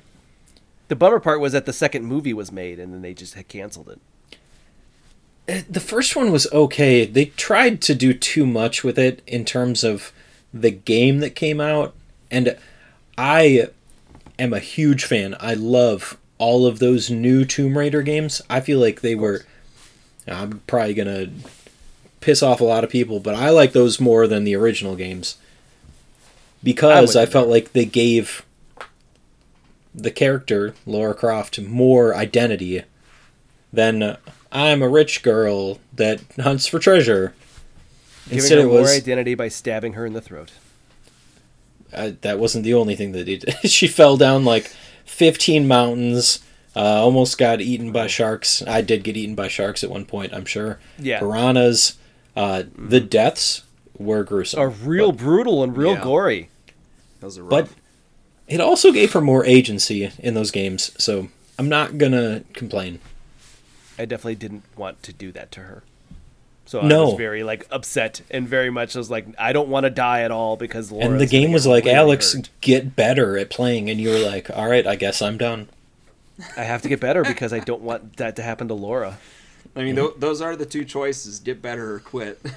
[SPEAKER 5] The bummer part was that the second movie was made and then they just had canceled it.
[SPEAKER 2] Uh, The first one was okay. They tried to do too much with it in terms of the game that came out, and I am a huge fan. I love all of those new Tomb Raider games. I feel like they were. I'm probably gonna piss off a lot of people, but I like those more than the original games because
[SPEAKER 5] I'm
[SPEAKER 2] I felt like they gave the character Laura Croft more identity than uh, I'm a rich girl that hunts for treasure.
[SPEAKER 5] Giving
[SPEAKER 2] Instead,
[SPEAKER 5] her
[SPEAKER 2] it
[SPEAKER 5] more
[SPEAKER 2] was
[SPEAKER 5] identity by stabbing her in the throat.
[SPEAKER 2] uh, that wasn't the only thing that he did. she fell down like 15 mountains, uh, almost got eaten by sharks. I did get eaten by sharks at one point, I'm sure.
[SPEAKER 5] Yeah.
[SPEAKER 2] Piranhas. Uh, the deaths were gruesome.
[SPEAKER 5] Are real brutal and real
[SPEAKER 3] Yeah.
[SPEAKER 5] gory.
[SPEAKER 3] Those are
[SPEAKER 2] But it also gave her more agency in those games, so I'm not gonna complain.
[SPEAKER 5] I definitely didn't want to do that to her. So I
[SPEAKER 2] No.
[SPEAKER 5] was very like upset and very much was like I don't want to die at all because Laura's
[SPEAKER 2] and the game was like,
[SPEAKER 5] really
[SPEAKER 2] Alex,
[SPEAKER 5] hurt.
[SPEAKER 2] get better at playing, and you were like, all right, I guess I'm done.
[SPEAKER 5] I have to get better because I don't want that to happen to Laura.
[SPEAKER 3] I mean, th- those are the two choices: get better or quit.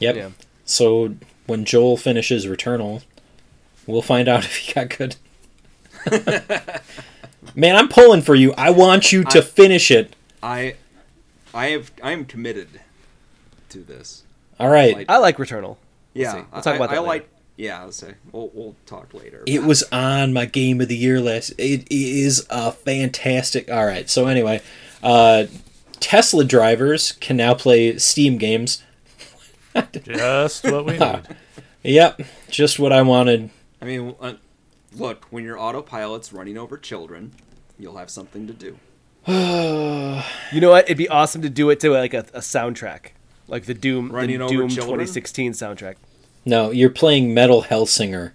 [SPEAKER 2] Yep.
[SPEAKER 5] Yeah.
[SPEAKER 2] So when Joel finishes Returnal, we'll find out if he got good. Man, I'm pulling for you. I want you to
[SPEAKER 3] I-
[SPEAKER 2] finish it.
[SPEAKER 3] I, I have, I am committed to this.
[SPEAKER 2] All right.
[SPEAKER 3] Like-
[SPEAKER 5] I like Returnal.
[SPEAKER 3] Yeah,
[SPEAKER 5] see. We'll talk about
[SPEAKER 3] I,
[SPEAKER 5] that
[SPEAKER 3] I
[SPEAKER 5] later.
[SPEAKER 3] like. Yeah, I'll say we'll we'll talk later.
[SPEAKER 2] It was on my game of the year list. It is a fantastic. All right. So anyway, uh, Tesla drivers can now play Steam games.
[SPEAKER 4] Just what we need.
[SPEAKER 2] Yep, just what I wanted.
[SPEAKER 3] I mean, uh, look, when your autopilot's running over children, you'll have something to do.
[SPEAKER 5] You know what? It'd be awesome to do it to like a, a soundtrack, like the Doom,
[SPEAKER 3] Running
[SPEAKER 5] the Doom
[SPEAKER 3] children?
[SPEAKER 5] 2016 soundtrack.
[SPEAKER 2] No, you're playing Metal Hellsinger.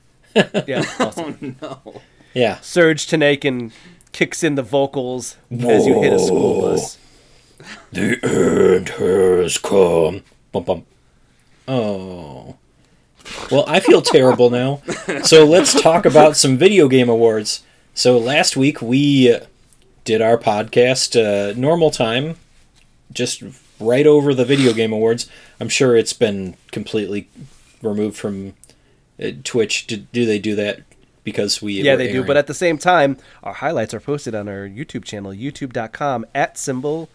[SPEAKER 5] Yeah, awesome.
[SPEAKER 3] No.
[SPEAKER 2] Yeah.
[SPEAKER 5] Serj Tankian kicks in the vocals as you hit a school bus.
[SPEAKER 2] The end has come. Bum bum. Oh. Well, I feel terrible now. So let's talk about some video game awards. So last week we uh, did our podcast uh, normal time, just right over the video game awards. I'm sure it's been completely removed from uh, Twitch. Do, do they do that because we?
[SPEAKER 5] Yeah,
[SPEAKER 2] were
[SPEAKER 5] they do. But at the same time, our highlights are posted on our YouTube channel, youtube.com at symbol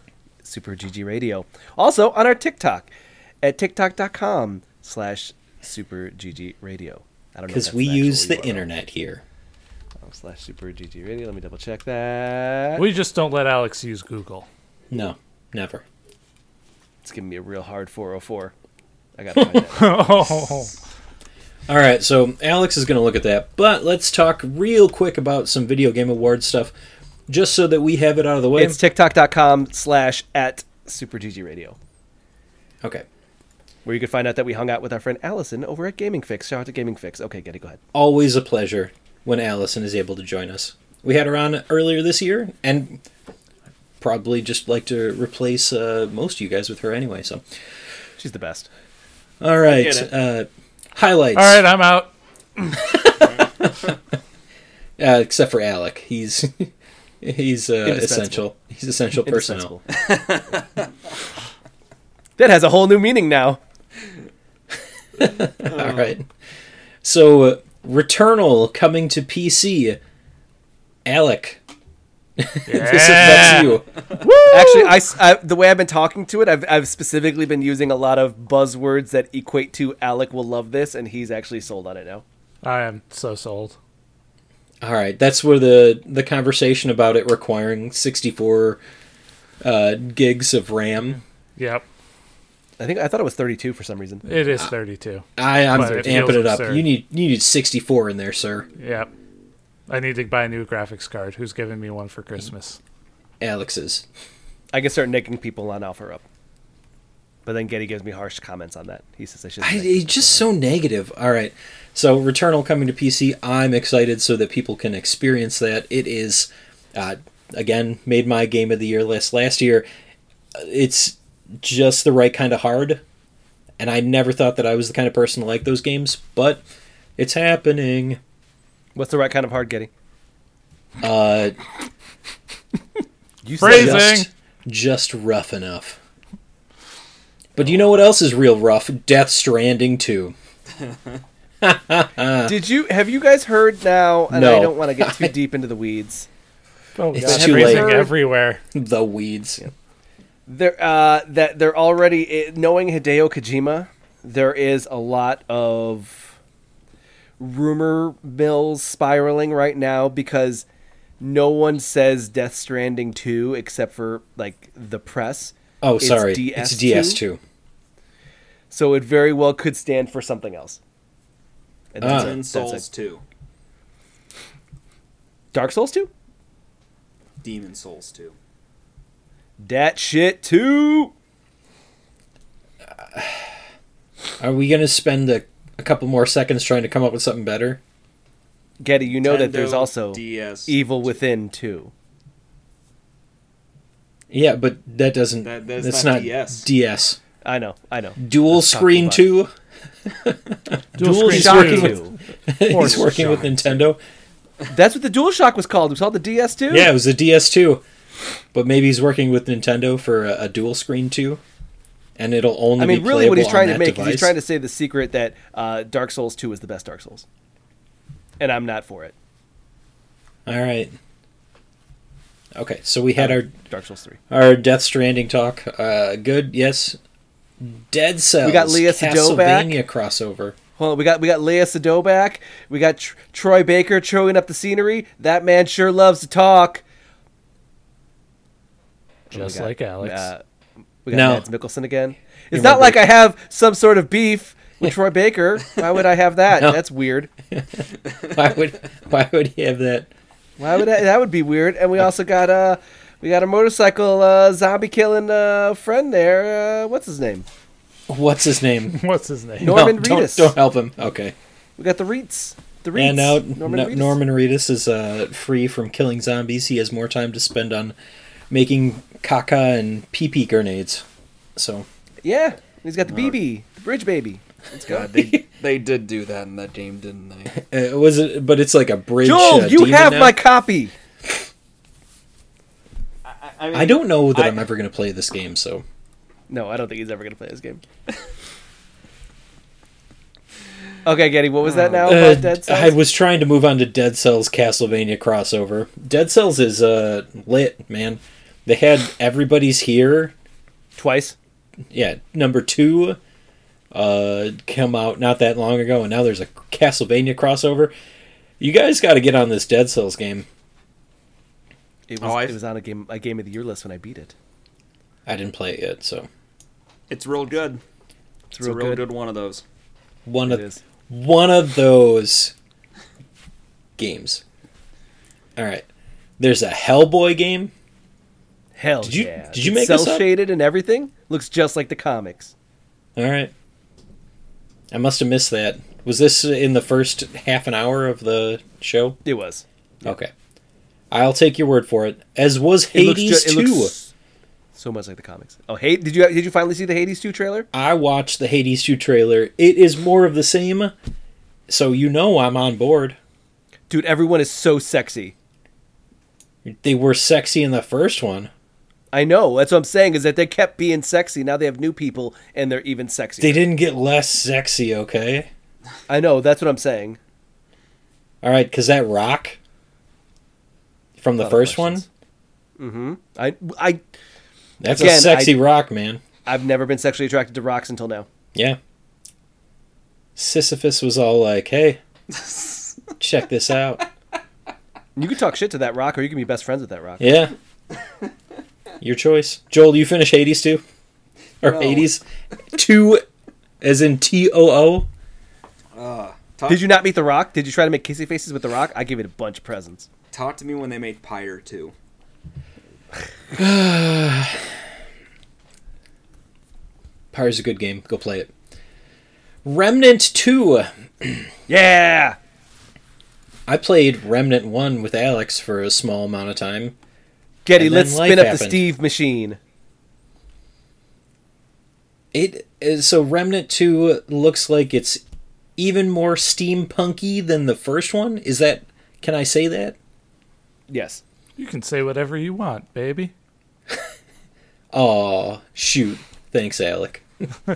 [SPEAKER 5] super GG radio. Also on our TikTok at tiktok.com slash super GG radio. I don't know.
[SPEAKER 2] because we use the
[SPEAKER 5] URL.
[SPEAKER 2] internet here.
[SPEAKER 5] Um, slash super GG radio. Let me double check that.
[SPEAKER 4] We just don't let Alex use Google.
[SPEAKER 2] No, never.
[SPEAKER 5] It's giving me a real hard 404. I gotta.
[SPEAKER 4] Oh,
[SPEAKER 2] All right, so Alex is going to look at that, but let's talk real quick about some video game award stuff, just so that we have it out of the way.
[SPEAKER 5] It's tiktok.com slash at super GG radio.
[SPEAKER 2] okay.
[SPEAKER 5] Where you can find out that we hung out with our friend Allison over at Gaming Fix. Shout out to Gaming Fix. Okay, Getty, go ahead.
[SPEAKER 2] Always a pleasure when Allison is able to join us. We had her on earlier this year, and probably just like to replace uh, most of you guys with her anyway. So,
[SPEAKER 5] She's the best.
[SPEAKER 2] All right, uh, highlights.
[SPEAKER 4] all right, I'm out.
[SPEAKER 2] uh, except for Alec, he's he's uh, essential. He's essential personnel.
[SPEAKER 5] That has a whole new meaning now.
[SPEAKER 2] All right. So, uh, Returnal coming to PC. Alec, this affects you.
[SPEAKER 5] Actually, I, s- I- the way I've been talking to it, I've, I've specifically been using a lot of buzzwords that equate to Alec will love this, and he's actually sold on it now.
[SPEAKER 4] I am so sold.
[SPEAKER 2] All right, that's where the the conversation about it requiring 64 uh, gigs of RAM.
[SPEAKER 4] Yep,
[SPEAKER 5] I think I thought it was 32 for some reason.
[SPEAKER 4] it is 32.
[SPEAKER 2] I, I'm
[SPEAKER 4] But it
[SPEAKER 2] amping it up.
[SPEAKER 4] absurd.
[SPEAKER 2] You need you need 64 in there, sir.
[SPEAKER 4] Yep. I need to buy a new graphics card. Who's giving me one for Christmas?
[SPEAKER 2] Alex's.
[SPEAKER 5] I can start nicking people on Alpha Up. But then Getty gives me harsh comments on that. He says I should.
[SPEAKER 2] I, he's just so negative. All right, so Returnal coming to PC. I'm excited so that people can experience that. It is, uh, again, made my game of the year list last year. It's just the right kind of hard, and I never thought that I was the kind of person to like those games, but it's happening.
[SPEAKER 5] What's the right kind of hard, Getty?
[SPEAKER 2] Uh,
[SPEAKER 5] You
[SPEAKER 4] Phrasing.
[SPEAKER 2] just, just rough enough. But you know what else is real rough? Death Stranding 2.
[SPEAKER 5] Did you have you guys heard now? And
[SPEAKER 2] No.
[SPEAKER 5] I don't want to get too deep into the weeds.
[SPEAKER 4] Oh,
[SPEAKER 2] It's
[SPEAKER 4] God,
[SPEAKER 2] too late.
[SPEAKER 4] everywhere.
[SPEAKER 2] The weeds.
[SPEAKER 5] There, uh, that they're already knowing Hideo Kojima. There is a lot of rumor mills spiraling right now because no one says Death Stranding two except for like the press.
[SPEAKER 2] Oh,
[SPEAKER 5] It's
[SPEAKER 2] sorry.
[SPEAKER 5] DS2?
[SPEAKER 2] It's DS2.
[SPEAKER 5] So it very well could stand for something else. And that's
[SPEAKER 2] Ah.
[SPEAKER 5] it.
[SPEAKER 3] Demon
[SPEAKER 5] That's
[SPEAKER 3] Souls
[SPEAKER 5] it.
[SPEAKER 3] 2.
[SPEAKER 5] Dark Souls two.
[SPEAKER 3] Demon Souls 2.
[SPEAKER 5] Dat shit too.
[SPEAKER 2] Are we going to spend a, a couple more seconds trying to come up with something better?
[SPEAKER 5] Getty, you know that there's also
[SPEAKER 3] DS.
[SPEAKER 5] Evil Within too.
[SPEAKER 2] Yeah, but that doesn't.
[SPEAKER 3] That- that's
[SPEAKER 2] that's
[SPEAKER 3] not
[SPEAKER 2] not
[SPEAKER 3] DS.
[SPEAKER 2] DS.
[SPEAKER 5] I know, I know.
[SPEAKER 2] Dual
[SPEAKER 5] Let's
[SPEAKER 2] Screen
[SPEAKER 5] about-
[SPEAKER 2] 2.
[SPEAKER 4] Dual
[SPEAKER 5] Dual
[SPEAKER 4] Screen
[SPEAKER 5] Shock
[SPEAKER 4] two.
[SPEAKER 5] two.
[SPEAKER 2] He's working with Nintendo.
[SPEAKER 5] That's what the Dual Shock was called. It was called the DS2.
[SPEAKER 2] Yeah, it was the DS2. But maybe he's working with Nintendo for a, a Dual Screen 2. And it'll only
[SPEAKER 5] I mean,
[SPEAKER 2] be
[SPEAKER 5] really, what he's trying to
[SPEAKER 2] that
[SPEAKER 5] make is he's trying to say the secret that uh, Dark Souls 2 is the best Dark Souls, and I'm not for it.
[SPEAKER 2] All right. Okay, so we had our
[SPEAKER 5] Dark Souls three.
[SPEAKER 2] our Death Stranding talk. Uh, good, yes. Dead Cells.
[SPEAKER 5] We got Léa Seydoux back.
[SPEAKER 2] Castlevania crossover.
[SPEAKER 5] Hold on, we got we got Léa Seydoux back. We got Tr- Troy Baker chewing up the scenery. That man sure loves to talk.
[SPEAKER 4] Just like Alex.
[SPEAKER 5] We got
[SPEAKER 2] No.
[SPEAKER 5] Mads Mikkelsen again. It's not like I have some sort of beef with Troy Baker. Why would I have that?
[SPEAKER 2] No.
[SPEAKER 5] That's weird.
[SPEAKER 2] Why would why would he have that?
[SPEAKER 5] Why would I, that would be weird? And we also got uh we got a motorcycle uh, zombie killing uh, friend there. Uh, what's his name?
[SPEAKER 2] What's his name?
[SPEAKER 4] What's his name?
[SPEAKER 5] Norman
[SPEAKER 2] no, don't,
[SPEAKER 5] Reedus.
[SPEAKER 2] don't help him. Okay.
[SPEAKER 5] We got the Reeds. The Reeds.
[SPEAKER 2] And now
[SPEAKER 5] Norman
[SPEAKER 2] no-
[SPEAKER 5] Reedus.
[SPEAKER 2] Norman Reedus is uh, free from killing zombies. He has more time to spend on making caca and pee pee grenades. So
[SPEAKER 5] Yeah, he's got the BB, the bridge baby. Let's go.
[SPEAKER 3] God, they they did do that in that game, didn't they?
[SPEAKER 2] uh, was it? But it's like a bridge.
[SPEAKER 5] Joel,
[SPEAKER 2] uh,
[SPEAKER 5] you have
[SPEAKER 2] now?
[SPEAKER 5] my copy.
[SPEAKER 3] I, mean,
[SPEAKER 2] I don't know that
[SPEAKER 3] I-
[SPEAKER 2] I, am ever going to play this game. So
[SPEAKER 5] No, I don't think he's ever gonna play this game. okay, Getty, what was that now
[SPEAKER 2] Uh,
[SPEAKER 5] Dead Cells?
[SPEAKER 2] I was trying to move on to Dead Cells Castlevania crossover. Dead Cells is uh, lit, man. They had everybody's here.
[SPEAKER 5] Twice.
[SPEAKER 2] Yeah, number two uh, come out not that long ago, and now there's a Castlevania crossover. You guys got to get on this Dead Cells game.
[SPEAKER 5] It was,
[SPEAKER 3] Oh,
[SPEAKER 5] it was on a game a game of the year list when I beat it.
[SPEAKER 2] I didn't play it yet, so
[SPEAKER 3] It's real good. It's,
[SPEAKER 5] real
[SPEAKER 3] a real
[SPEAKER 5] good.
[SPEAKER 3] good. one of those.
[SPEAKER 2] one
[SPEAKER 5] It
[SPEAKER 2] of
[SPEAKER 5] is.
[SPEAKER 2] one of those games. All right, there's a Hellboy game.
[SPEAKER 5] Hell
[SPEAKER 2] Did you-
[SPEAKER 5] yeah.
[SPEAKER 2] did you make
[SPEAKER 5] cell shaded and everything? Looks just like the comics.
[SPEAKER 2] All right, I must have missed that. Was this in the first half an hour of the show?
[SPEAKER 5] It was.
[SPEAKER 2] Okay, I'll take your word for it. As was
[SPEAKER 5] It looks
[SPEAKER 2] Hades
[SPEAKER 5] ju- it
[SPEAKER 2] two.
[SPEAKER 5] looks so much like the comics. Oh, hey, did you did you finally see the Hades 2 trailer?
[SPEAKER 2] I watched the Hades 2 trailer. It is more of the same, so you know I'm on board.
[SPEAKER 5] Dude, everyone is so sexy.
[SPEAKER 2] They were sexy in the first one.
[SPEAKER 5] I know. That's what I'm saying is that they kept being sexy. Now they have new people and they're even sexier.
[SPEAKER 2] They didn't get less sexy, okay?
[SPEAKER 5] I know. That's what I'm saying.
[SPEAKER 2] All right, because that rock from the first one.
[SPEAKER 5] Mm-hmm. I I
[SPEAKER 2] that's
[SPEAKER 5] Again,
[SPEAKER 2] a sexy
[SPEAKER 5] I-
[SPEAKER 2] rock, man.
[SPEAKER 5] I've never been sexually attracted to rocks until now.
[SPEAKER 2] Yeah. Sisyphus was all like, hey, check this out.
[SPEAKER 5] You can talk shit to that rock, or you can be best friends with that rock.
[SPEAKER 2] Yeah. Your choice. Joel, Do you finish Hades too? Or
[SPEAKER 3] No.
[SPEAKER 2] Hades? Two, as in T O O?
[SPEAKER 3] Uh, talk,
[SPEAKER 5] Did you not meet the rock? Did you try to make kissy faces with the rock? I gave it a bunch of presents.
[SPEAKER 3] talk to me when they made Pyre too?
[SPEAKER 2] Pyre's a good game. Go play it. Remnant 2.
[SPEAKER 5] Yeah.
[SPEAKER 2] I played Remnant 1 with Alex for a small amount of time.
[SPEAKER 5] Getty, let's spin up the. Steve machine.
[SPEAKER 2] It is, so Remnant 2 looks like it's even more steampunky than the first one. Is that can I say that?
[SPEAKER 5] Yes.
[SPEAKER 4] You can say whatever you want, baby.
[SPEAKER 2] Aw, shoot. Thanks, Alec.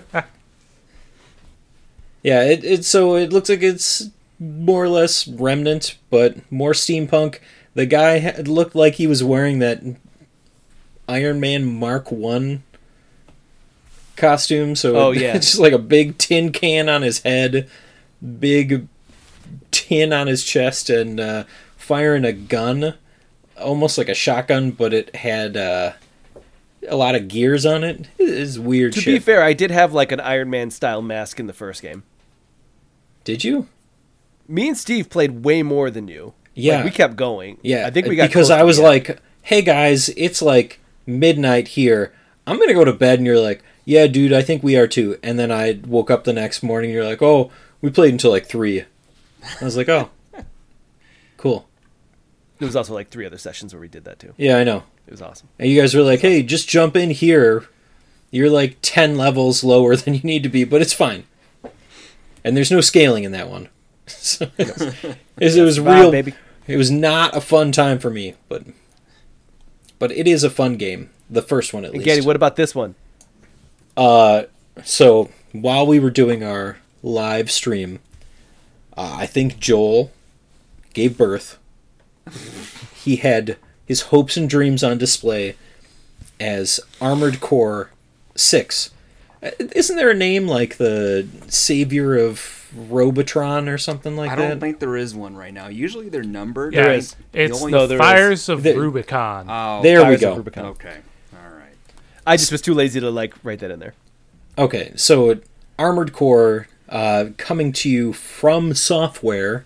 [SPEAKER 2] yeah, it, it so it looks like it's more or less remnant, but more steampunk. The guy had, looked like he was wearing that Iron Man Mark One costume. So
[SPEAKER 5] Oh, yeah.
[SPEAKER 2] it's just like a big tin can on his head, big tin on his chest, and uh, firing a gun, almost like a shotgun, but it had. Uh, a lot of gears on it. It's weird
[SPEAKER 5] To
[SPEAKER 2] shit.
[SPEAKER 5] be fair, I did have like an Iron Man style mask in the first game.
[SPEAKER 2] Did you?
[SPEAKER 5] Me and Steve played way more than you.
[SPEAKER 2] Yeah.
[SPEAKER 5] Like, we kept going.
[SPEAKER 2] Yeah,
[SPEAKER 5] I think we got
[SPEAKER 2] because I was like, "Hey guys, it's like midnight here. I'm gonna go to bed," and you're like, "Yeah, dude, I think we are too." And then I woke up the next morning. And you're like, "Oh, we played until like 3. I was like, "Oh, cool.
[SPEAKER 5] there was also like three other sessions where we did that too.
[SPEAKER 2] Yeah, I know."
[SPEAKER 5] It was awesome.
[SPEAKER 2] And you guys were like, "Hey, just jump in here. You're like ten levels lower than you need to be, but it's fine." And there's no scaling in that one. so it's, it's- it was
[SPEAKER 5] Bye,
[SPEAKER 2] real,
[SPEAKER 5] baby.
[SPEAKER 2] It was not a fun time for me, but but it is a fun game. The first one at
[SPEAKER 5] And
[SPEAKER 2] least.
[SPEAKER 5] Getty, what about this one?
[SPEAKER 2] Uh, so while we were doing our live stream, uh, I think Joel gave birth he had his hopes and dreams on display as Armored Core 6. Uh, Isn't there a name like the Savior of Robotron or something like that?
[SPEAKER 3] I don't think there is one right now. Usually they're numbered.
[SPEAKER 4] Yeah,
[SPEAKER 5] There
[SPEAKER 3] I the
[SPEAKER 4] It's
[SPEAKER 3] only-
[SPEAKER 5] No, there is.
[SPEAKER 4] Fires of
[SPEAKER 2] The-
[SPEAKER 4] Rubicon.
[SPEAKER 3] Oh,
[SPEAKER 2] there we go.
[SPEAKER 5] of Rubicon.
[SPEAKER 3] Okay. All right.
[SPEAKER 5] I just was too lazy to like write that in there.
[SPEAKER 2] Okay, so Armored Core uh, coming to you from software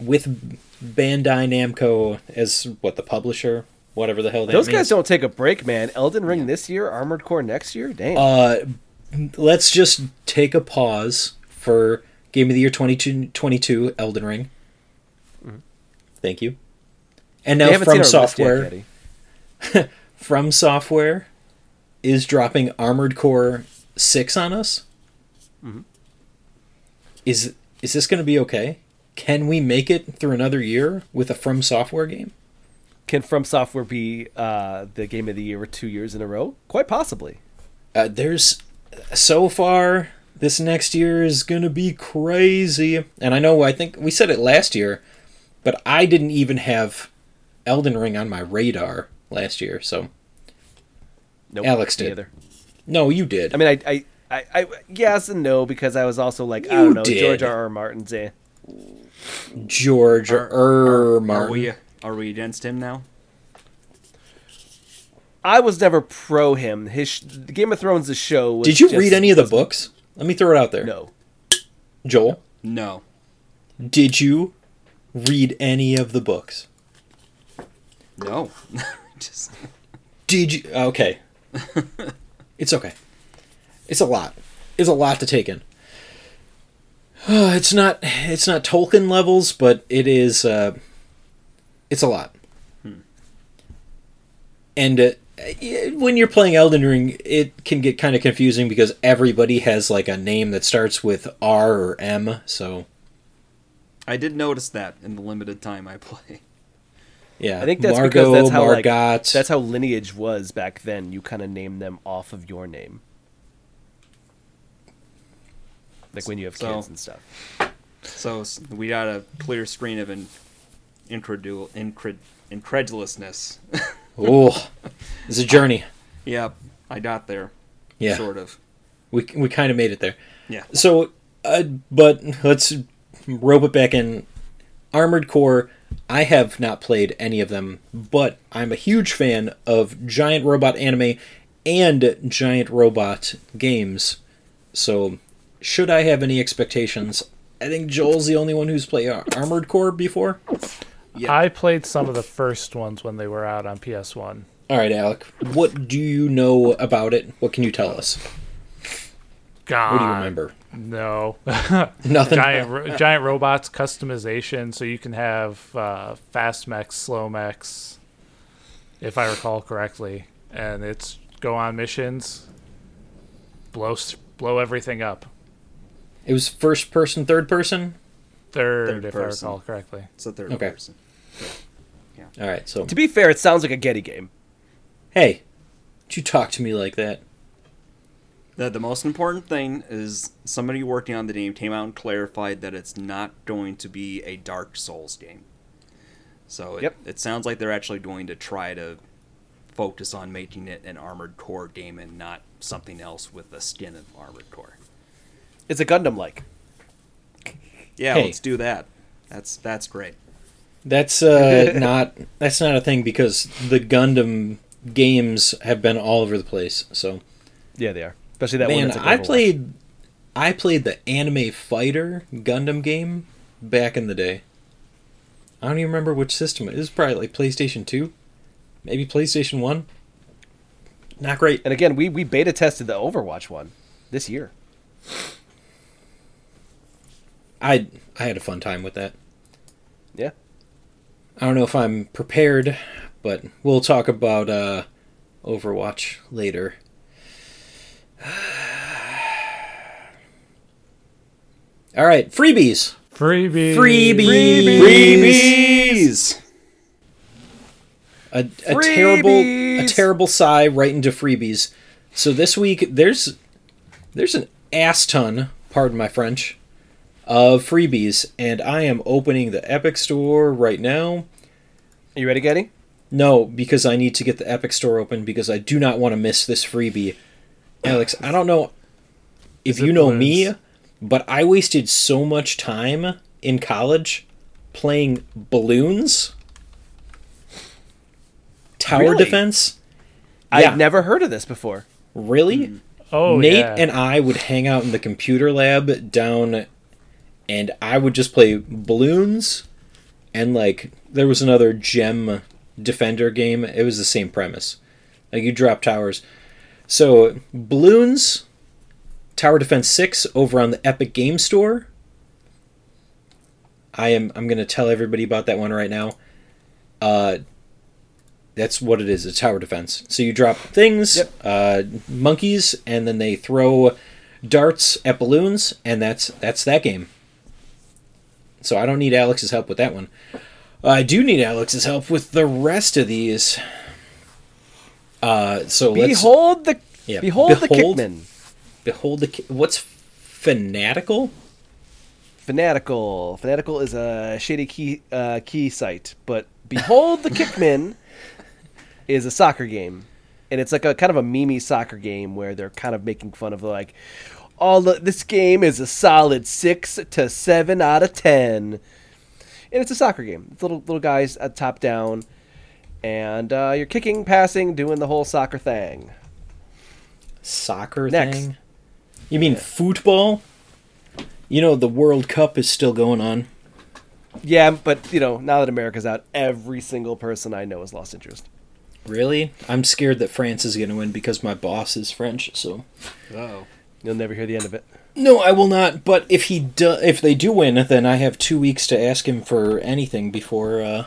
[SPEAKER 2] with Bandai Namco as what the publisher, whatever the hell that
[SPEAKER 5] Those
[SPEAKER 2] means.
[SPEAKER 5] guys don't take a break, man. Elden Ring this year, Armored Core next year. Damn.
[SPEAKER 2] Uh, let's just take a pause for Game of the Year 2022 Elden Ring. Thank you. And now from
[SPEAKER 5] list yet,
[SPEAKER 2] software, from software is dropping Armored Core 6 on us. Is is this going to be okay? Can we make it through another year with a From Software game?
[SPEAKER 5] Can From Software be uh, the game of the year two years in a row? Quite possibly.
[SPEAKER 2] Uh, there's so far this next year is going to be crazy. And I know I think we said it last year, but I didn't even have Elden Ring on my radar last year. So
[SPEAKER 5] Nope.
[SPEAKER 2] Alex did.
[SPEAKER 5] either.
[SPEAKER 2] no, you did.
[SPEAKER 5] I mean, I, I, I, I, yes and no because I was also like, I don't know,
[SPEAKER 2] did.
[SPEAKER 5] George R. R. Martin's. Eh.
[SPEAKER 2] George
[SPEAKER 3] Are,
[SPEAKER 2] R.
[SPEAKER 3] are
[SPEAKER 2] Martin.
[SPEAKER 3] we are we against him now?
[SPEAKER 5] I was never pro him. His sh- Game of Thrones, the show. Was
[SPEAKER 2] Did you
[SPEAKER 5] just-
[SPEAKER 2] read any of the books? Let me throw it out there.
[SPEAKER 5] No.
[SPEAKER 2] Joel,
[SPEAKER 3] No.
[SPEAKER 2] did you read any of the books?
[SPEAKER 3] No. Just
[SPEAKER 2] Did you? Okay. it's okay. It's a lot. It's a lot to take in. Uh, it's not. It's not Tolkien levels, but it is. Uh, it's a lot. And uh, y- when you're playing Elden Ring, it can get kind of confusing because everybody has like a name that starts with R or M. So
[SPEAKER 3] I did notice that in the limited time I play.
[SPEAKER 2] yeah,
[SPEAKER 5] I think that's
[SPEAKER 2] Margot,
[SPEAKER 5] because that's how like, that's how lineage was back then. You kind of name them off of your name, like when you have
[SPEAKER 3] So-
[SPEAKER 5] kids and stuff.
[SPEAKER 3] So we got a clear screen of in, incredul, incred, incredulousness.
[SPEAKER 2] oh, it's a journey.
[SPEAKER 3] yep, I got there.
[SPEAKER 2] Yeah.
[SPEAKER 3] Sort of.
[SPEAKER 2] We we kind of made it there.
[SPEAKER 3] Yeah.
[SPEAKER 2] So, uh, but let's rope it back in. Armored Core. I have not played any of them, but I'm a huge fan of giant robot anime and giant robot games. So, should I have any expectations? I think Joel's the only one who's played Armored Core before.
[SPEAKER 3] Yeah.
[SPEAKER 4] I played some of the first ones when they were out on PS1.
[SPEAKER 2] All right, Alec. What do you know about it? What can you tell us?
[SPEAKER 4] God,
[SPEAKER 2] What do you remember?
[SPEAKER 4] No,
[SPEAKER 2] Nothing.
[SPEAKER 4] giant ro- giant robots customization, so you can have uh, fast mechs, slow mechs, if I recall correctly, and it's go on missions, blow blow everything up.
[SPEAKER 2] It was first person, third person.
[SPEAKER 4] Third,
[SPEAKER 3] Third
[SPEAKER 4] if
[SPEAKER 3] person.
[SPEAKER 4] I recall correctly.
[SPEAKER 3] It's a third
[SPEAKER 2] Okay.
[SPEAKER 3] person.
[SPEAKER 2] All right. So,
[SPEAKER 5] To be fair, it sounds like a Getty game.
[SPEAKER 2] hey, don't you talk to me like that?
[SPEAKER 3] The, the most important thing is somebody working on the game came out and clarified that it's not going to be a Dark Souls game. So it,
[SPEAKER 5] Yep.
[SPEAKER 3] it sounds like they're actually going to try to focus on making it an Armored Core game and not something else with the skin of Armored Core.
[SPEAKER 5] It's a Gundam like.
[SPEAKER 3] Yeah,
[SPEAKER 2] Hey.
[SPEAKER 3] let's do that. That's that's great.
[SPEAKER 2] That's uh, not that's not a thing because the Gundam games have been all over the place. So
[SPEAKER 5] Yeah, they are. Especially that one.
[SPEAKER 2] man,
[SPEAKER 5] That's like
[SPEAKER 2] I played I played the Anime Fighter Gundam game back in the day. I don't even remember which system it is. Probably like PlayStation Two, maybe PlayStation One. Not great.
[SPEAKER 5] And again, we we beta tested the Overwatch one this year.
[SPEAKER 2] I I had a fun time with that.
[SPEAKER 5] Yeah.
[SPEAKER 2] I don't know if I'm prepared, but we'll talk about uh, Overwatch later. All right, freebies.
[SPEAKER 4] Freebies.
[SPEAKER 2] Freebies.
[SPEAKER 3] Freebies.
[SPEAKER 2] A, a terrible, a terrible sigh right into freebies. So this week there's there's an ass ton, pardon my French, of freebies, and I am opening the Epic Store right now.
[SPEAKER 5] Are you ready, Getty?
[SPEAKER 2] No, because I need to get the Epic Store open because I do not want to miss this freebie. Alex, I don't know if you know me, but I wasted so much time in college playing Bloons, tower
[SPEAKER 5] Really?
[SPEAKER 2] defense. Yeah.
[SPEAKER 5] I've never heard of this before.
[SPEAKER 2] Really?
[SPEAKER 4] Oh,
[SPEAKER 2] Nate
[SPEAKER 4] yeah.
[SPEAKER 2] and I would hang out in the computer lab down, and I would just play Bloons, and like there was another gem defender game. It was the same premise, like you drop towers. So Bloons, Tower Defense Six over on the Epic Game Store. I am. I'm gonna tell everybody about that one right now. Uh, that's what it is. It's tower defense. So you drop things,
[SPEAKER 5] Yep.
[SPEAKER 2] uh, monkeys, and then they throw darts at balloons, and that's that's that game. So I don't need Alex's help with that one. I do need Alex's help with the rest of these. Uh, so let's
[SPEAKER 5] Behold the
[SPEAKER 2] yeah,
[SPEAKER 5] behold, the
[SPEAKER 2] behold-
[SPEAKER 5] Kickman.
[SPEAKER 2] behold the what's fanatical.
[SPEAKER 5] Fanatical. Fanatical is a shady key uh, key site, but Behold the Kickman is a soccer game, and it's like a kind of a meme soccer game where they're kind of making fun of like, all the, this game is a solid six to seven out of ten, and it's a soccer game. It's little little guys uh, top down, and uh, you're kicking, passing, doing the whole soccer thing.
[SPEAKER 2] soccer
[SPEAKER 5] Next.
[SPEAKER 2] thing? You mean football? You know the World Cup is still going on.
[SPEAKER 5] Yeah, but you know now that America's out, every single person I know has lost interest.
[SPEAKER 2] Really? I'm scared that France is going to win because my boss is French. So
[SPEAKER 3] Oh.
[SPEAKER 5] You'll never hear the end of it.
[SPEAKER 2] no, I will not. But if he do, if they do win, then I have two weeks to ask him for anything before uh,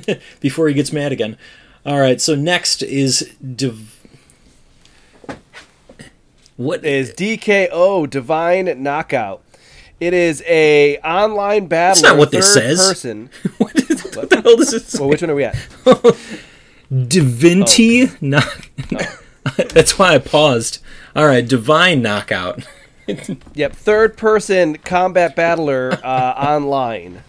[SPEAKER 2] before he gets mad again. All right. So next is div- what
[SPEAKER 5] is DKO Divine Knockout. It is a online battle.
[SPEAKER 2] not what this says.
[SPEAKER 5] Person.
[SPEAKER 2] what, is, what the hell does it say?
[SPEAKER 5] Well, which one are we at?
[SPEAKER 2] Divinity knock. That's why I paused. All right, divine knockout.
[SPEAKER 5] Yep, third person combat battler uh, online.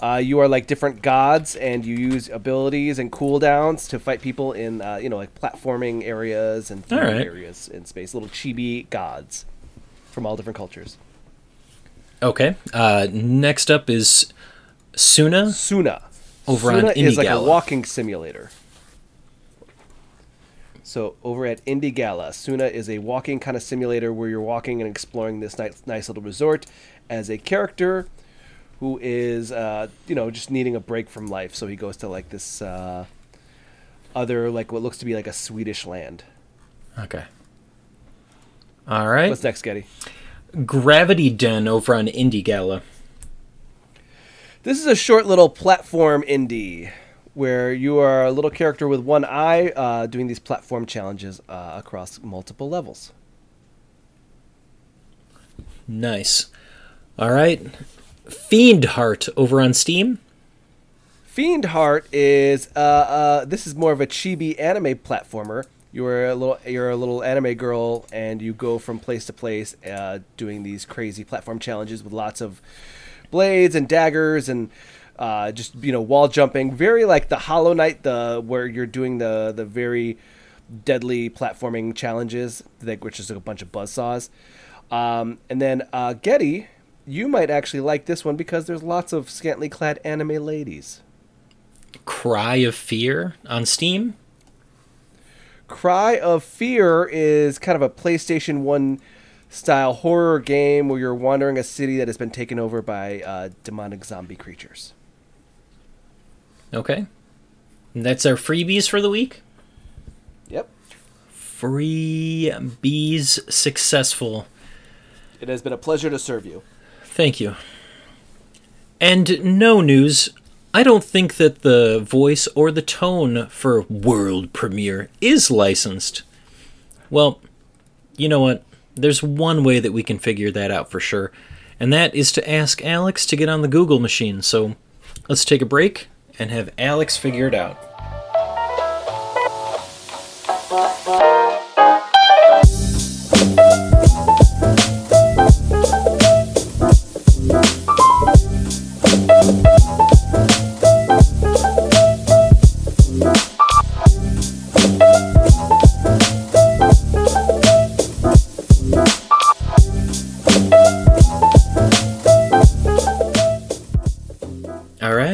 [SPEAKER 5] Uh, you are like different gods, and you use abilities and cooldowns to fight people in, uh, you know, like platforming areas and
[SPEAKER 2] right.
[SPEAKER 5] areas in space. Little chibi gods from all different cultures.
[SPEAKER 2] Okay. Uh, next up is Suna.
[SPEAKER 5] Suna.
[SPEAKER 2] Over on
[SPEAKER 5] Suna is like a walking simulator. So over at Indie Gala, Suna is a walking kind of simulator where you're walking and exploring this nice, nice little resort as a character who is, uh, you know, just needing a break from life. So he goes to like this uh, other, like what looks to be like a Swedish land.
[SPEAKER 2] Okay. All right.
[SPEAKER 5] What's next, Getty?
[SPEAKER 2] Gravity Den over on Indie Gala.
[SPEAKER 5] This is a short little platform indie where you are a little character with one eye uh, doing these platform challenges uh, across multiple levels.
[SPEAKER 2] Nice. All right. Fiend Heart over on Steam.
[SPEAKER 5] Fiend Heart is uh, uh, this is more of a chibi anime platformer. You're a little you're a little anime girl, and you go from place to place uh, doing these crazy platform challenges with lots of blades and daggers and uh, just you know wall jumping. Very like the Hollow Knight, the where you're doing the the very deadly platforming challenges, like which is like a bunch of buzzsaws. Um, and then uh, Getty, you might actually like this one because there's lots of scantily clad anime ladies.
[SPEAKER 2] Cry of Fear on Steam.
[SPEAKER 5] Cry of Fear is kind of a PlayStation 1 style horror game where you're wandering a city that has been taken over by uh, demonic zombie creatures.
[SPEAKER 2] Okay. And that's our freebies for the week.
[SPEAKER 5] Yep.
[SPEAKER 2] Freebies successful.
[SPEAKER 5] It has been a pleasure to serve you.
[SPEAKER 2] Thank you. And no news. I don't think that the voice or the tone for world premiere is licensed. Well, you know what? There's one way that we can figure that out for sure, and that is to ask Alex to get on the Google machine. So let's take a break and have Alex figured out.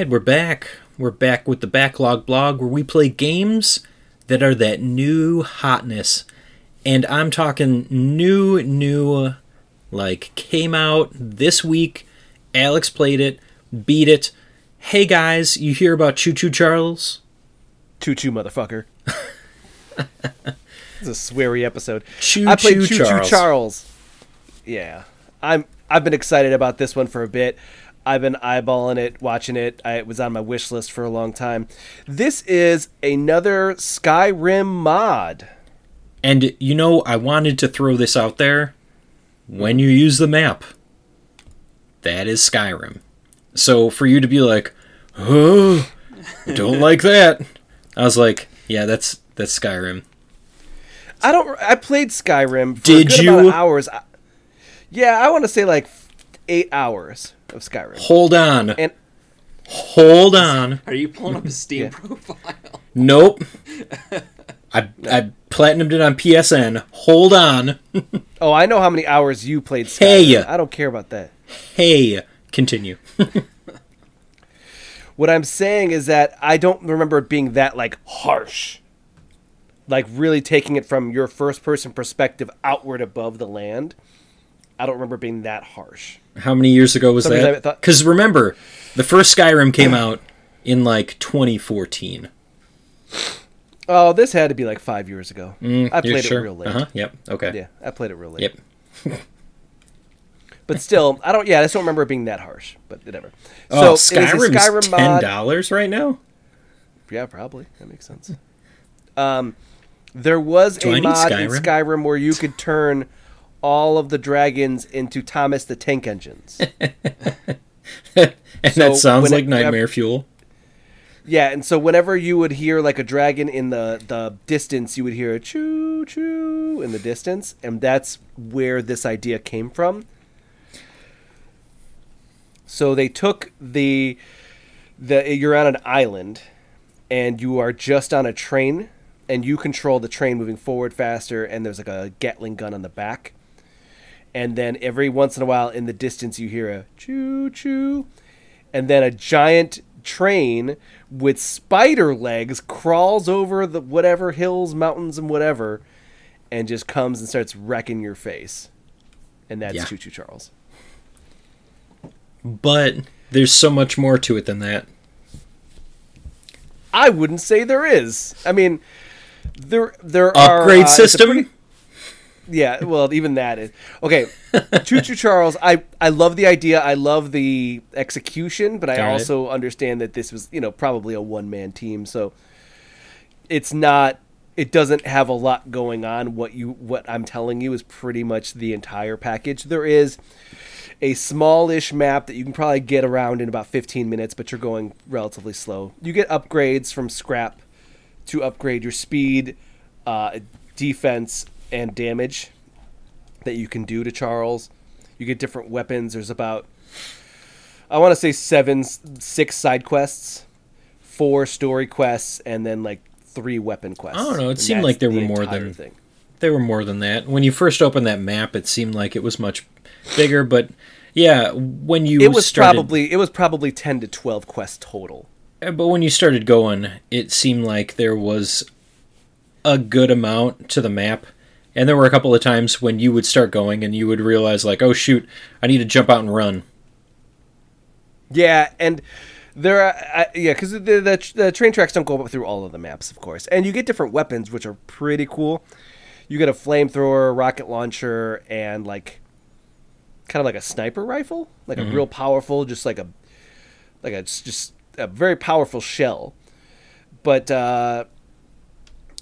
[SPEAKER 2] we're back we're back with the Backlog blog where we play games that are that new hotness. And I'm talking new, new, like came out this week. Alex played it, beat it. Hey guys, you hear about Choo Choo Charles?
[SPEAKER 5] Choo choo, motherfucker. it's a sweary episode.
[SPEAKER 2] Choo
[SPEAKER 5] I played
[SPEAKER 2] Choo
[SPEAKER 5] Choo
[SPEAKER 2] Charles.
[SPEAKER 5] Charles. Yeah, I'm. I've been excited about this one for a bit. I've been eyeballing it, watching it. I, it was on my wish list for a long time. This is another Skyrim mod.
[SPEAKER 2] And you know, I wanted to throw this out there. When you use the map, that is Skyrim. So for you to be like, oh, I don't like that. I was like, yeah, that's that's Skyrim.
[SPEAKER 5] I don't. I played Skyrim. For
[SPEAKER 2] Did
[SPEAKER 5] a good amount
[SPEAKER 2] you?
[SPEAKER 5] hours. I- yeah, I want to say like eight hours of Skyrim.
[SPEAKER 2] Hold on.
[SPEAKER 5] And
[SPEAKER 2] Hold on.
[SPEAKER 3] Are you pulling up a Steam
[SPEAKER 5] Yeah.
[SPEAKER 3] profile?
[SPEAKER 2] Nope. I I platinumed it on PSN. Hold on.
[SPEAKER 5] oh, I know how many hours you played Skyrim.
[SPEAKER 2] Hey.
[SPEAKER 5] I don't care about that.
[SPEAKER 2] Hey, continue.
[SPEAKER 5] What I'm saying is that I don't remember it being that like harsh. Like really taking it from your first person perspective outward above the land. I don't remember being that harsh.
[SPEAKER 2] How many years ago was
[SPEAKER 5] Sometimes I
[SPEAKER 2] that?
[SPEAKER 5] thought-
[SPEAKER 2] Because remember, the first Skyrim came out in like 2014.
[SPEAKER 5] Oh, this had to be like five years ago. I
[SPEAKER 2] Mm, You're
[SPEAKER 5] played
[SPEAKER 2] sure?
[SPEAKER 5] it real late.
[SPEAKER 2] Uh-huh. Yep. Okay.
[SPEAKER 5] Yeah, I played it real late.
[SPEAKER 2] Yep.
[SPEAKER 5] But still, I don't. Yeah, I just don't remember it being that harsh. But whatever.
[SPEAKER 2] Oh,
[SPEAKER 5] a
[SPEAKER 2] Skyrim's
[SPEAKER 5] Skyrim
[SPEAKER 2] ten
[SPEAKER 5] mod.
[SPEAKER 2] dollars right now.
[SPEAKER 5] Yeah, probably. That makes sense. Um, there was
[SPEAKER 2] Do I
[SPEAKER 5] a mod in
[SPEAKER 2] Skyrim?
[SPEAKER 5] Skyrim where you could turn all of the dragons into Thomas the Tank Engines.
[SPEAKER 2] And
[SPEAKER 5] So
[SPEAKER 2] that sounds like nightmare fuel.
[SPEAKER 5] yeah, and so whenever you would hear like a dragon in the the distance, you would hear a choo choo in the distance, and that's where this idea came from. So they took the the you're on an island and you are just on a train and you control the train moving forward faster and there's like a Gatling gun on the back. And then every once in a while in the distance you hear a choo choo and then a giant train with spider legs crawls over the whatever hills, mountains and whatever and just comes and starts wrecking your face. And that's
[SPEAKER 2] Yeah.
[SPEAKER 5] Choo Choo Charles.
[SPEAKER 2] But there's so much more to it than that.
[SPEAKER 5] I wouldn't say there is. I mean, there there are
[SPEAKER 2] Upgrade
[SPEAKER 5] uh,
[SPEAKER 2] system.
[SPEAKER 5] Yeah, well, even that is okay. Choo Choo Charles, I I love the idea. I love the execution, but I
[SPEAKER 2] Got it.
[SPEAKER 5] also understand that this was you know probably a one man team, so it's not. It doesn't have a lot going on. What you what I'm telling you is pretty much the entire package. There is a smallish map that you can probably get around in about 15 minutes, but you're going relatively slow. You get upgrades from scrap to upgrade your speed, uh, defense, and damage that you can do to Charles. You get different weapons. There's about, I want to say seven, six side quests, four story quests, and then like three weapon quests.
[SPEAKER 2] I don't know, it
[SPEAKER 5] And
[SPEAKER 2] seemed like there
[SPEAKER 5] the
[SPEAKER 2] were more than-
[SPEAKER 5] thing.
[SPEAKER 2] There were more than that. When you first opened that map, it seemed like it was much bigger. But yeah, when you
[SPEAKER 5] It was
[SPEAKER 2] started,
[SPEAKER 5] probably it was probably ten to twelve quests total.
[SPEAKER 2] Uh, But when you started going, it seemed like there was a good amount to the map. And there were a couple of times when you would start going and you would realize, like, oh shoot, I need to jump out and run.
[SPEAKER 5] Yeah, and there, are, I, yeah, because the, the the train tracks don't go through all of the maps, of course, and you get different weapons, which are pretty cool. You get a flamethrower, rocket launcher, and like kind of like a sniper rifle, like a real powerful, just like a like a just- just a very powerful shell. But uh,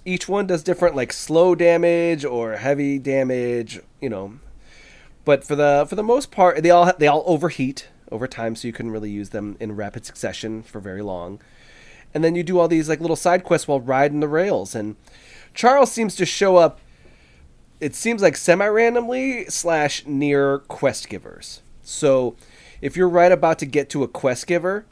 [SPEAKER 5] each one does different, like slow damage or heavy damage, you know. But for the for the most part, they all they all overheat over time, so you couldn't really use them in rapid succession for very long. And then you do all these like little side quests while riding the rails. And Charles seems to show up. It seems like semi-randomly slash near quest givers. So if you're right about to get to a quest giver,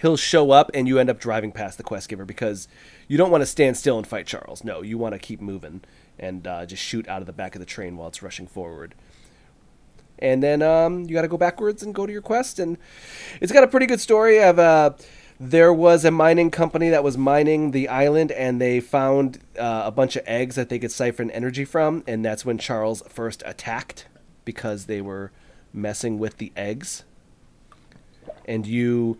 [SPEAKER 5] he'll show up and you end up driving past the quest giver because you don't want to stand still and fight Charles. No, you want to keep moving and uh, just shoot out of the back of the train while it's rushing forward. and then um, you got to go backwards and go to your quest. And it's got a pretty good story of uh, there was a mining company that was mining the island, and they found uh, a bunch of eggs that they could siphon energy from, and that's when Charles first attacked because they were messing with the eggs. And you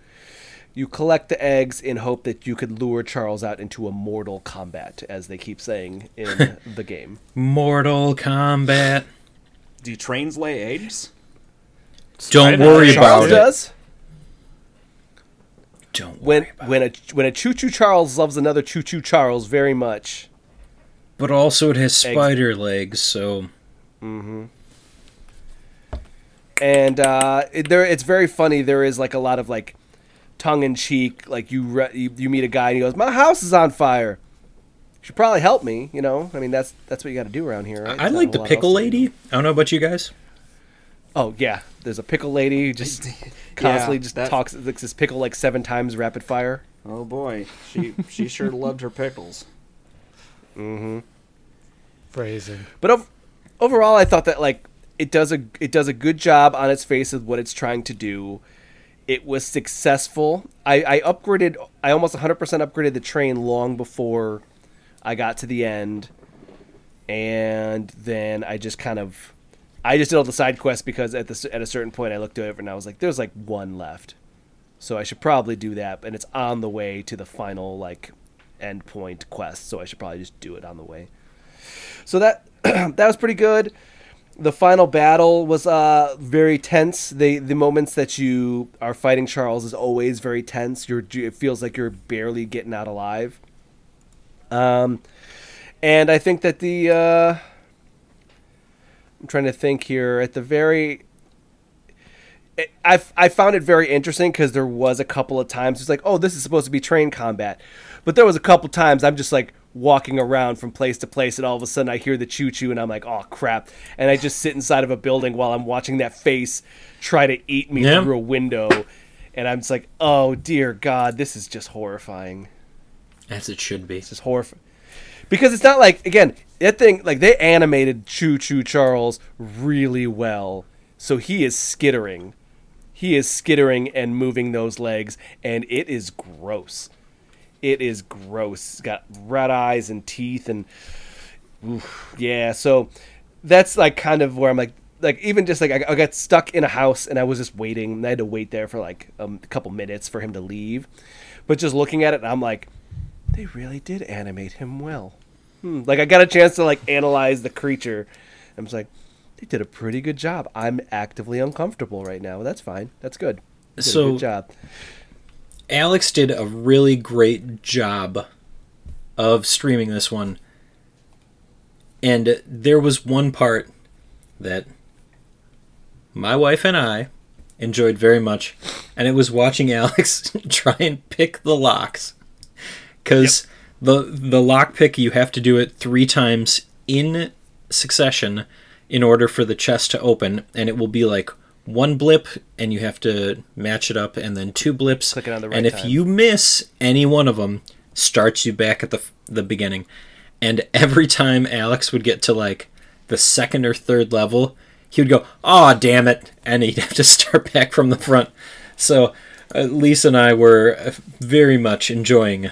[SPEAKER 5] you collect the eggs in hope that you could lure Charles out into a mortal combat, as they keep saying in the game.
[SPEAKER 2] Mortal combat.
[SPEAKER 3] Do trains lay eggs?
[SPEAKER 2] Don't worry
[SPEAKER 5] Charles
[SPEAKER 2] about it.
[SPEAKER 5] does.
[SPEAKER 2] Don't
[SPEAKER 5] When
[SPEAKER 2] worry about
[SPEAKER 5] when a when a Choo Choo Charles loves another Choo Choo Charles very much.
[SPEAKER 2] But also it has spider legs, so Mm-hmm
[SPEAKER 5] and uh, it, there it's very funny. There is like a lot of like tongue in cheek. Like you, re- you you meet a guy and he goes, "My house is on fire." You should probably help me. You know, I mean that's that's what you got to do around here. Right?
[SPEAKER 2] I
[SPEAKER 5] There's
[SPEAKER 2] like the pickle
[SPEAKER 5] else do.
[SPEAKER 2] lady. I don't know about you guys.
[SPEAKER 5] Oh yeah, there's a pickle lady who just constantly
[SPEAKER 3] Yeah,
[SPEAKER 5] just
[SPEAKER 3] that-
[SPEAKER 5] talks licks his pickle like seven times rapid fire.
[SPEAKER 3] Oh boy, she she sure loved her pickles. Mm-hmm.
[SPEAKER 4] Phrasing.
[SPEAKER 5] But ov- overall, I thought that like it does a it does a good job on its face of what it's trying to do. It was successful. I, I upgraded. I almost 100% upgraded the train long before I got to the end, and then I just kind of I just did all the side quests because at the at a certain point I looked over and I was like, there's like one left, so I should probably do that. And it's on the way to the final like end point quest, so I should probably just do it on the way. So that that was pretty good. The final battle was uh, very tense. The the moments that you are fighting Charles is always very tense. You're it feels like you're barely getting out alive. Um, and I think that the uh, I'm trying to think here at the very. I I found it very interesting because there was a couple of times it's like oh this is supposed to be train combat, but there was a couple times I'm just like walking around from place to place and all of a sudden I hear the choo choo and I'm like oh crap and I just sit inside of a building while I'm watching that face try to eat me
[SPEAKER 2] Yeah.
[SPEAKER 5] through a window, and I'm just like oh dear God this is just horrifying
[SPEAKER 2] As it should be.
[SPEAKER 5] just horrifying. Because it's not like again that thing like they animated Choo Choo Charles really well, so he is skittering, he is skittering and moving those legs, and it is gross. It is gross. It's got red eyes and teeth and oof, yeah. So that's like kind of where I'm like like even just like I, I got stuck in a house and I was just waiting. And I had to wait there for like um, a couple minutes for him to leave. But just looking at it, I'm like, they really did animate him well. Hmm. Like I got a chance to like analyze the creature. I'm just like, they did a pretty good job. I'm actively uncomfortable right now. That's fine. That's good. They did a
[SPEAKER 2] So-
[SPEAKER 5] good job.
[SPEAKER 2] Alex did a really great job of streaming this one. And there was one part that my wife and I enjoyed very much, and it was watching Alex try and pick the locks. Because the the lock pick you have to do it three times in succession in order for the chest to open, and it will be like one blip, and you have to match it up, and then two blips.
[SPEAKER 5] Click it on the right
[SPEAKER 2] and if
[SPEAKER 5] time.
[SPEAKER 2] you miss any one of them, starts you back at the the beginning. And every time Alex would get to like the second or third level, he would go, "Oh, damn it!" and he'd have to start back from the front. So uh, Lisa and I were uh, very much enjoying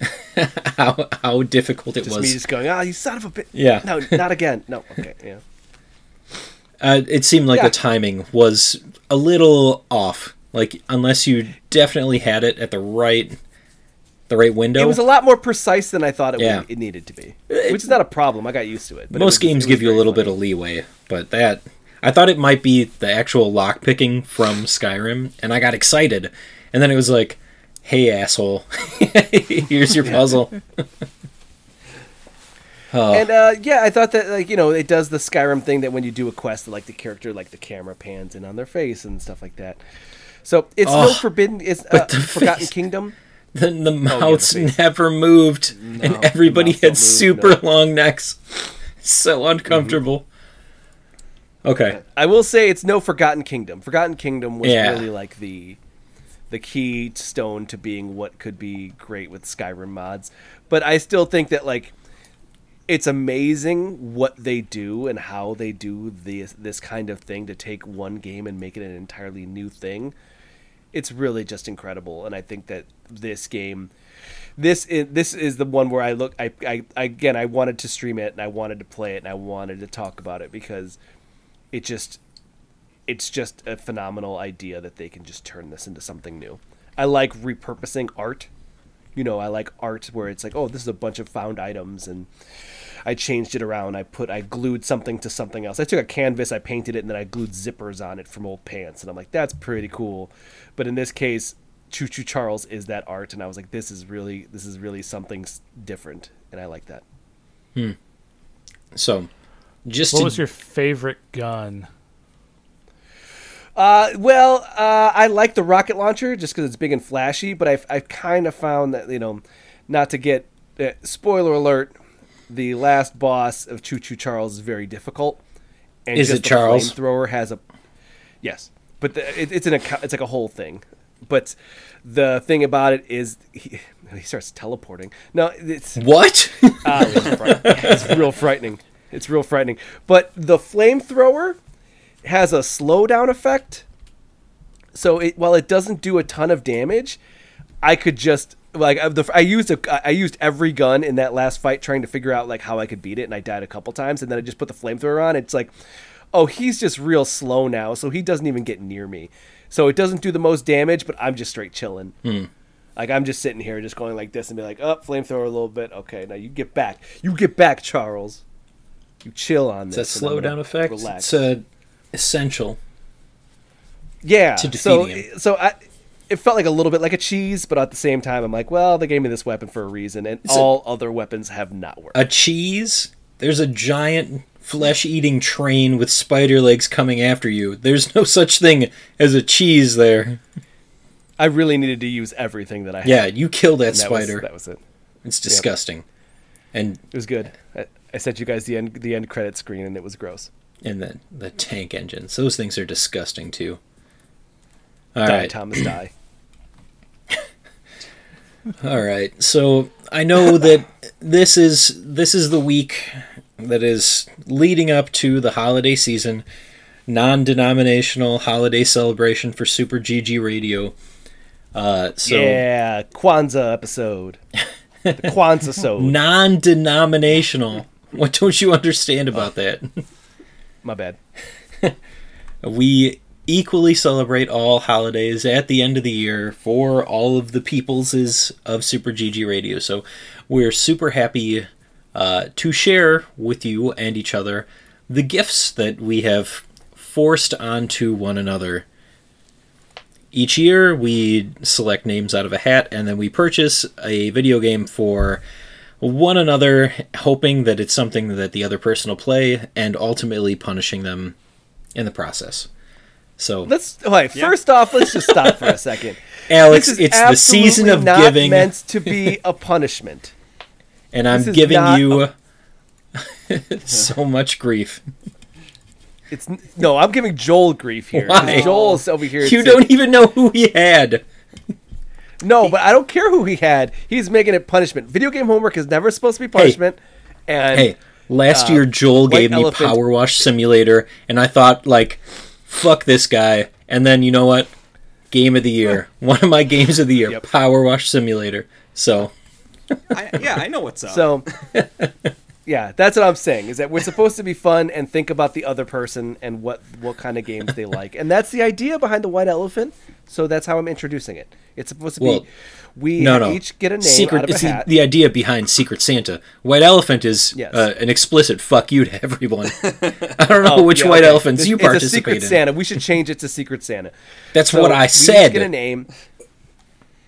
[SPEAKER 2] how how difficult it
[SPEAKER 5] Just
[SPEAKER 2] was.
[SPEAKER 5] me just going, ah, you son of a bitch.
[SPEAKER 2] Yeah.
[SPEAKER 5] No, not again. No. Okay. Yeah.
[SPEAKER 2] Uh, it seemed like
[SPEAKER 5] Yeah.
[SPEAKER 2] the timing was a little off. Like unless you definitely had it at the right the right window.
[SPEAKER 5] It was a lot more precise than I thought it,
[SPEAKER 2] Yeah.
[SPEAKER 5] would, it needed to be, which is not a problem. I got used to it. But it
[SPEAKER 2] Most
[SPEAKER 5] was-
[SPEAKER 2] games
[SPEAKER 5] it
[SPEAKER 2] give you a little
[SPEAKER 5] funny.
[SPEAKER 2] bit of leeway, but that I thought it might be the actual lock picking from Skyrim, and I got excited, and then it was like, "Hey, asshole, here's your puzzle." oh,
[SPEAKER 5] And uh, yeah, I thought that like you know it does the Skyrim thing that when you do a quest, like the character, like the camera pans in on their face and stuff like that. So it's no
[SPEAKER 2] Oh,
[SPEAKER 5] forbidden. It's uh,
[SPEAKER 2] but the
[SPEAKER 5] Forgotten
[SPEAKER 2] face.
[SPEAKER 5] Kingdom.
[SPEAKER 2] then the
[SPEAKER 5] the
[SPEAKER 2] mouths
[SPEAKER 5] face.
[SPEAKER 2] never moved, and everybody had
[SPEAKER 5] move,
[SPEAKER 2] super
[SPEAKER 5] no.
[SPEAKER 2] long necks. So uncomfortable. Okay.
[SPEAKER 5] I will say it's no Forgotten Kingdom. Forgotten Kingdom was
[SPEAKER 2] Yeah.
[SPEAKER 5] really like the the key stone to being what could be great with Skyrim mods. But I still think that like it's amazing what they do and how they do this this kind of thing to take one game and make it an entirely new thing. It's really just incredible, and I think that this game, this is, this is the one where I look. I, I again, I wanted to stream it and I wanted to play it and I wanted to talk about it because it just, it's just a phenomenal idea that they can just turn this into something new. I like repurposing art you know, I like art where it's like, oh, this is a bunch of found items, and I changed it around. I put, I glued something to something else. I took a canvas, I painted it, and then I glued zippers on it from old pants, and I'm like, that's pretty cool. But in this case, Choo Choo Charles is that art, and I was like, this is really, this is really something different, and I like that. Hmm.
[SPEAKER 2] So, just
[SPEAKER 4] What
[SPEAKER 2] to,
[SPEAKER 4] was your favorite gun?
[SPEAKER 5] Uh, well, uh, I like the rocket launcher just because it's big and flashy, but I've, I've kind of found that, you know, not to get, uh, spoiler alert, the last boss of Choo Choo Charles is very difficult. And
[SPEAKER 2] Is it
[SPEAKER 5] the
[SPEAKER 2] Charles?
[SPEAKER 5] Thrower has a, yes, but the, it, it's an it's like a whole thing. But the thing about it is he, he starts teleporting. No, it's
[SPEAKER 2] what?
[SPEAKER 5] It's, fright- it's real frightening. It's real frightening. But the flamethrower has a slowdown effect. So it, while it doesn't do a ton of damage, I could just like I- the, I used a I used every gun in that last fight trying to figure out like how I could beat it, and I died a couple times, and then I just put the flamethrower on. It's like, oh, he's just real slow now, so he doesn't even get near me. So it doesn't do the most damage, but I'm just straight chilling. Like I'm just sitting here, just going like this, and be like, "Up, oh, flamethrower a little bit. Okay, now you get back. You get back, Charles. You chill on
[SPEAKER 2] It's
[SPEAKER 5] this."
[SPEAKER 2] a
[SPEAKER 5] and I'm
[SPEAKER 2] slowdown effect.
[SPEAKER 5] Relax.
[SPEAKER 2] It's uh, essential.
[SPEAKER 5] yeah.
[SPEAKER 2] to
[SPEAKER 5] so,
[SPEAKER 2] him.
[SPEAKER 5] so I, it felt like a little bit like a cheese, but at the same time, I'm like, well, they gave me this weapon for a reason, and
[SPEAKER 2] a-
[SPEAKER 5] all other weapons have not worked.
[SPEAKER 2] A cheese? There's a giant flesh eating train with spider legs coming after you. There's no such thing as a cheese there.
[SPEAKER 5] I really needed to use everything that I had.
[SPEAKER 2] Yeah, you kill that
[SPEAKER 5] that was-
[SPEAKER 2] spider.
[SPEAKER 5] that was it.
[SPEAKER 2] It's disgusting. And
[SPEAKER 5] It was good. I, I sent you guys the end the end credit screen, and it was gross.
[SPEAKER 2] And the the tank engines. Those things are disgusting too. All
[SPEAKER 5] die,
[SPEAKER 2] right.
[SPEAKER 5] Thomas, die.
[SPEAKER 2] All right. So I know that this is this is the week that is leading up to the holiday season, non-denominational holiday celebration for Super GG Radio. Uh, so
[SPEAKER 5] yeah, Kwanzaa episode. The Kwanzaa so
[SPEAKER 2] non-denominational. What don't you understand about that?
[SPEAKER 5] My bad.
[SPEAKER 2] We equally celebrate all holidays at the end of the year for all of the peopleses of Super GG Radio. So we're super happy uh, to share with you and each other the gifts that we have forced onto one another. Each year, we select names out of a hat and then we purchase a video game for one another, hoping that it's something that the other person will play and ultimately punishing them in the process. So,
[SPEAKER 5] Let's all right. First off, let's just stop for a second.
[SPEAKER 2] Alex,
[SPEAKER 5] This is
[SPEAKER 2] it's the season of
[SPEAKER 5] not
[SPEAKER 2] giving,
[SPEAKER 5] meant to be a punishment.
[SPEAKER 2] and I'm giving
[SPEAKER 5] not
[SPEAKER 2] you so much grief.
[SPEAKER 5] It's no, I'm giving Joel grief here.
[SPEAKER 2] Why?
[SPEAKER 5] Joel's over here.
[SPEAKER 2] You don't even know who he had.
[SPEAKER 5] No, but I don't care who he had. He's making it punishment. Video game homework is never supposed to be punishment. And
[SPEAKER 2] Hey, last
[SPEAKER 5] uh,
[SPEAKER 2] year Joel
[SPEAKER 5] White
[SPEAKER 2] gave me
[SPEAKER 5] Elephant-
[SPEAKER 2] Power Wash Simulator, and I thought like, fuck this guy. And then you know what? Game of the year, one of my games of the year,
[SPEAKER 5] Yep.
[SPEAKER 2] Power Wash Simulator. So
[SPEAKER 3] I, yeah, I know what's up.
[SPEAKER 5] So, yeah, that's what I'm saying. Is that we're supposed to be fun and think about the other person and what what kind of games they like, and that's the idea behind the white elephant. So that's how I'm introducing it. It's supposed to
[SPEAKER 2] Well,
[SPEAKER 5] be we
[SPEAKER 2] no, no,
[SPEAKER 5] each get a name
[SPEAKER 2] Secret.
[SPEAKER 5] out of a
[SPEAKER 2] it's the, the idea behind Secret Santa. White Elephant is
[SPEAKER 5] Yes.
[SPEAKER 2] uh, an explicit fuck you to everyone. I don't know
[SPEAKER 5] Oh,
[SPEAKER 2] which
[SPEAKER 5] yeah,
[SPEAKER 2] white
[SPEAKER 5] okay.
[SPEAKER 2] elephants you
[SPEAKER 5] It's a Secret
[SPEAKER 2] in.
[SPEAKER 5] Santa. We should change it to Secret Santa.
[SPEAKER 2] That's
[SPEAKER 5] So
[SPEAKER 2] what I
[SPEAKER 5] we
[SPEAKER 2] said.
[SPEAKER 5] get a name,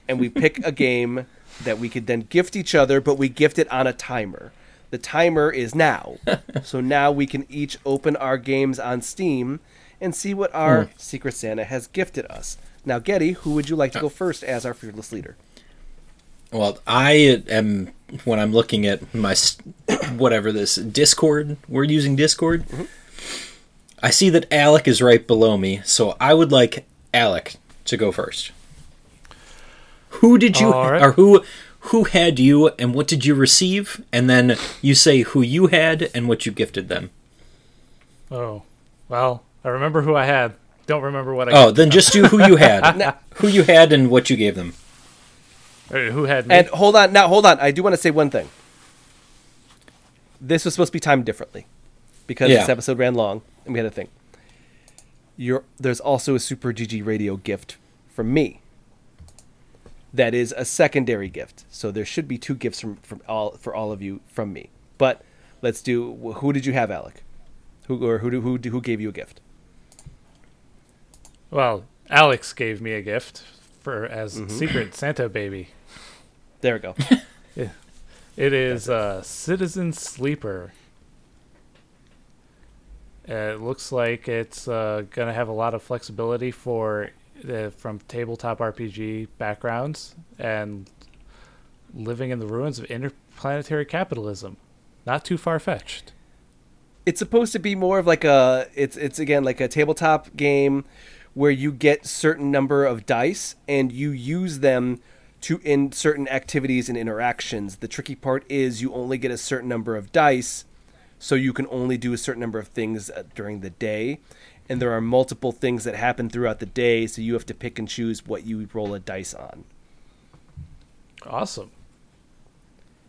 [SPEAKER 5] and we pick a game that we could then gift each other, but we gift it on a timer. The timer is now, so now we can each open our games on Steam and see what our
[SPEAKER 2] Hmm.
[SPEAKER 5] Secret Santa has gifted us. Now, Getty, who would you like to go first as our fearless leader?
[SPEAKER 2] Well, I am when I'm looking at my whatever this Discord. We're using Discord.
[SPEAKER 5] Mm-hmm.
[SPEAKER 2] I see that Alec is right below me, so I would like Alec to go first. Who did you
[SPEAKER 4] All right.
[SPEAKER 2] or who who had you and what did you receive, and then you say who you had and what you gifted them.
[SPEAKER 4] Oh, well, I remember who I had. Don't remember what I.
[SPEAKER 2] Oh, then just do who you had, who you had, and what you gave them.
[SPEAKER 4] Or who had me?
[SPEAKER 5] And hold on, now hold on. I do want to say one thing. This was supposed to be timed differently because
[SPEAKER 2] Yeah.
[SPEAKER 5] this episode ran long, and we had a thing. You're, there's also a Super GG Radio gift from me. That is a secondary gift, so there should be two gifts from, from all for all of you from me. But let's do. Who did you have, Alec? Who or who do, who who gave you a gift?
[SPEAKER 4] Well, Alex gave me a gift for as
[SPEAKER 5] Mm-hmm.
[SPEAKER 4] secret Santa baby.
[SPEAKER 5] There we go.
[SPEAKER 4] It is uh, Citizen Sleeper. Uh, It looks like it's uh, going to have a lot of flexibility for uh, from tabletop RPG backgrounds and living in the ruins of interplanetary capitalism. Not too far fetched.
[SPEAKER 5] it's supposed to be more of like a it's it's again like a tabletop game where you get certain number of dice and you use them to in certain activities and interactions. The tricky part is you only get a certain number of dice, so you can only do a certain number of things uh, during the day. And there are multiple things that happen throughout the day, so you have to pick and choose what you roll a dice on.
[SPEAKER 4] Awesome.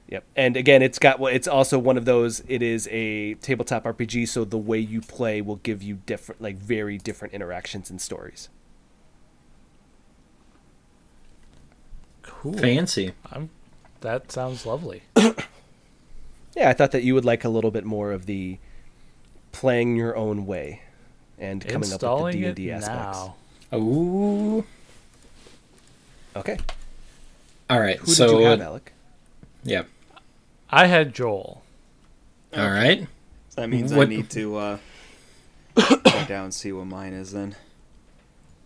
[SPEAKER 5] Yep. And again, it's got well, it's also one of those. It is a tabletop RPG, so the way you play will give you different, like very different interactions and stories.
[SPEAKER 4] Cool.
[SPEAKER 2] Fancy.
[SPEAKER 4] I'm, that sounds lovely.
[SPEAKER 5] Yeah, I thought that you would like a little bit more of the playing your own way and coming up with the D
[SPEAKER 4] it
[SPEAKER 5] and D aspects.
[SPEAKER 4] now.
[SPEAKER 2] Ooh.
[SPEAKER 5] Okay.
[SPEAKER 2] All right.
[SPEAKER 5] Who
[SPEAKER 2] so
[SPEAKER 5] did you have, Alec?
[SPEAKER 2] yeah.
[SPEAKER 4] I had Joel.
[SPEAKER 2] All right.
[SPEAKER 3] So that means
[SPEAKER 2] What-
[SPEAKER 3] I need to uh, go down and see what mine is then.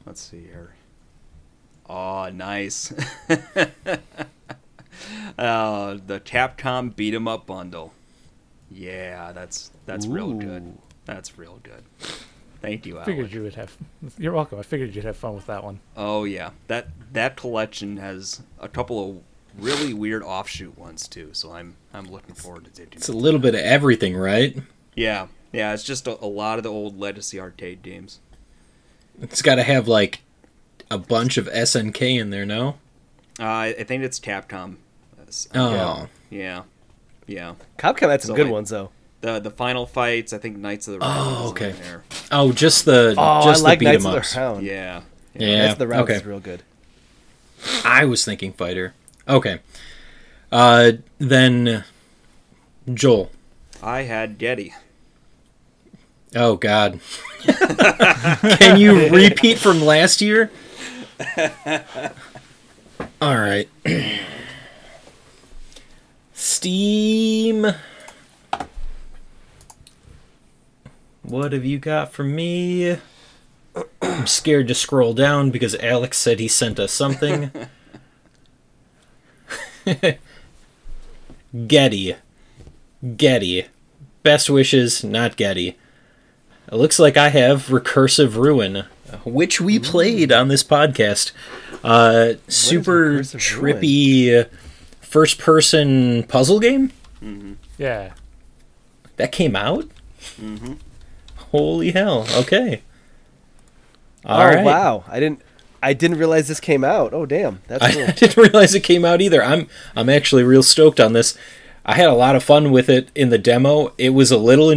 [SPEAKER 3] Let's see here. Oh, nice. uh, the Capcom Beat 'em Up bundle. Yeah, that's that's real good. That's real good. Thank you,
[SPEAKER 4] I
[SPEAKER 3] Figured
[SPEAKER 4] you would have. You're welcome. I figured you'd have fun with that one.
[SPEAKER 3] Oh yeah, that that collection has a couple of really weird offshoot ones too. So I'm I'm looking forward to taking.
[SPEAKER 2] It's a little bit of everything, right?
[SPEAKER 3] Yeah, yeah, it's just a, a lot of the old legacy arcade games.
[SPEAKER 2] It's got to have like a bunch of SNK in there, no?
[SPEAKER 3] Uh, I I think it's Capcom. That's-
[SPEAKER 2] Oh.
[SPEAKER 3] yeah, yeah.
[SPEAKER 5] Capcom had some
[SPEAKER 3] So
[SPEAKER 5] good
[SPEAKER 3] I-
[SPEAKER 5] ones though.
[SPEAKER 3] The the final fights, I think Knights of the Round.
[SPEAKER 2] Oh, okay.
[SPEAKER 3] There.
[SPEAKER 2] Oh, just the
[SPEAKER 5] Oh,
[SPEAKER 2] just
[SPEAKER 5] I like
[SPEAKER 2] the beat
[SPEAKER 5] Knights
[SPEAKER 2] 'em
[SPEAKER 5] of the
[SPEAKER 2] ups.
[SPEAKER 5] Round.
[SPEAKER 3] Yeah.
[SPEAKER 2] Yeah.
[SPEAKER 5] Knights of the Round
[SPEAKER 2] okay.
[SPEAKER 5] is real good.
[SPEAKER 2] I was thinking fighter. Okay. Uh, then Joel.
[SPEAKER 3] I had Getty.
[SPEAKER 2] Oh God. Can you repeat from last year? All right. Steam. What have you got for me? I'm scared to scroll down because Alex said he sent us something. Getty. Getty. Best wishes, not Getty. It looks like I have Recursive Ruin, which we played on this podcast. Uh, super
[SPEAKER 5] Recursive Ruin?
[SPEAKER 2] trippy first person puzzle game
[SPEAKER 4] Yeah.
[SPEAKER 2] that came out. Holy hell! Okay. All
[SPEAKER 5] oh
[SPEAKER 2] right.
[SPEAKER 5] wow! I didn't. I didn't realize this came out. Oh damn, that's
[SPEAKER 2] I,
[SPEAKER 5] cool.
[SPEAKER 2] I didn't realize it came out either. I'm I'm actually real stoked on this. I had a lot of fun with it in the demo. It was a little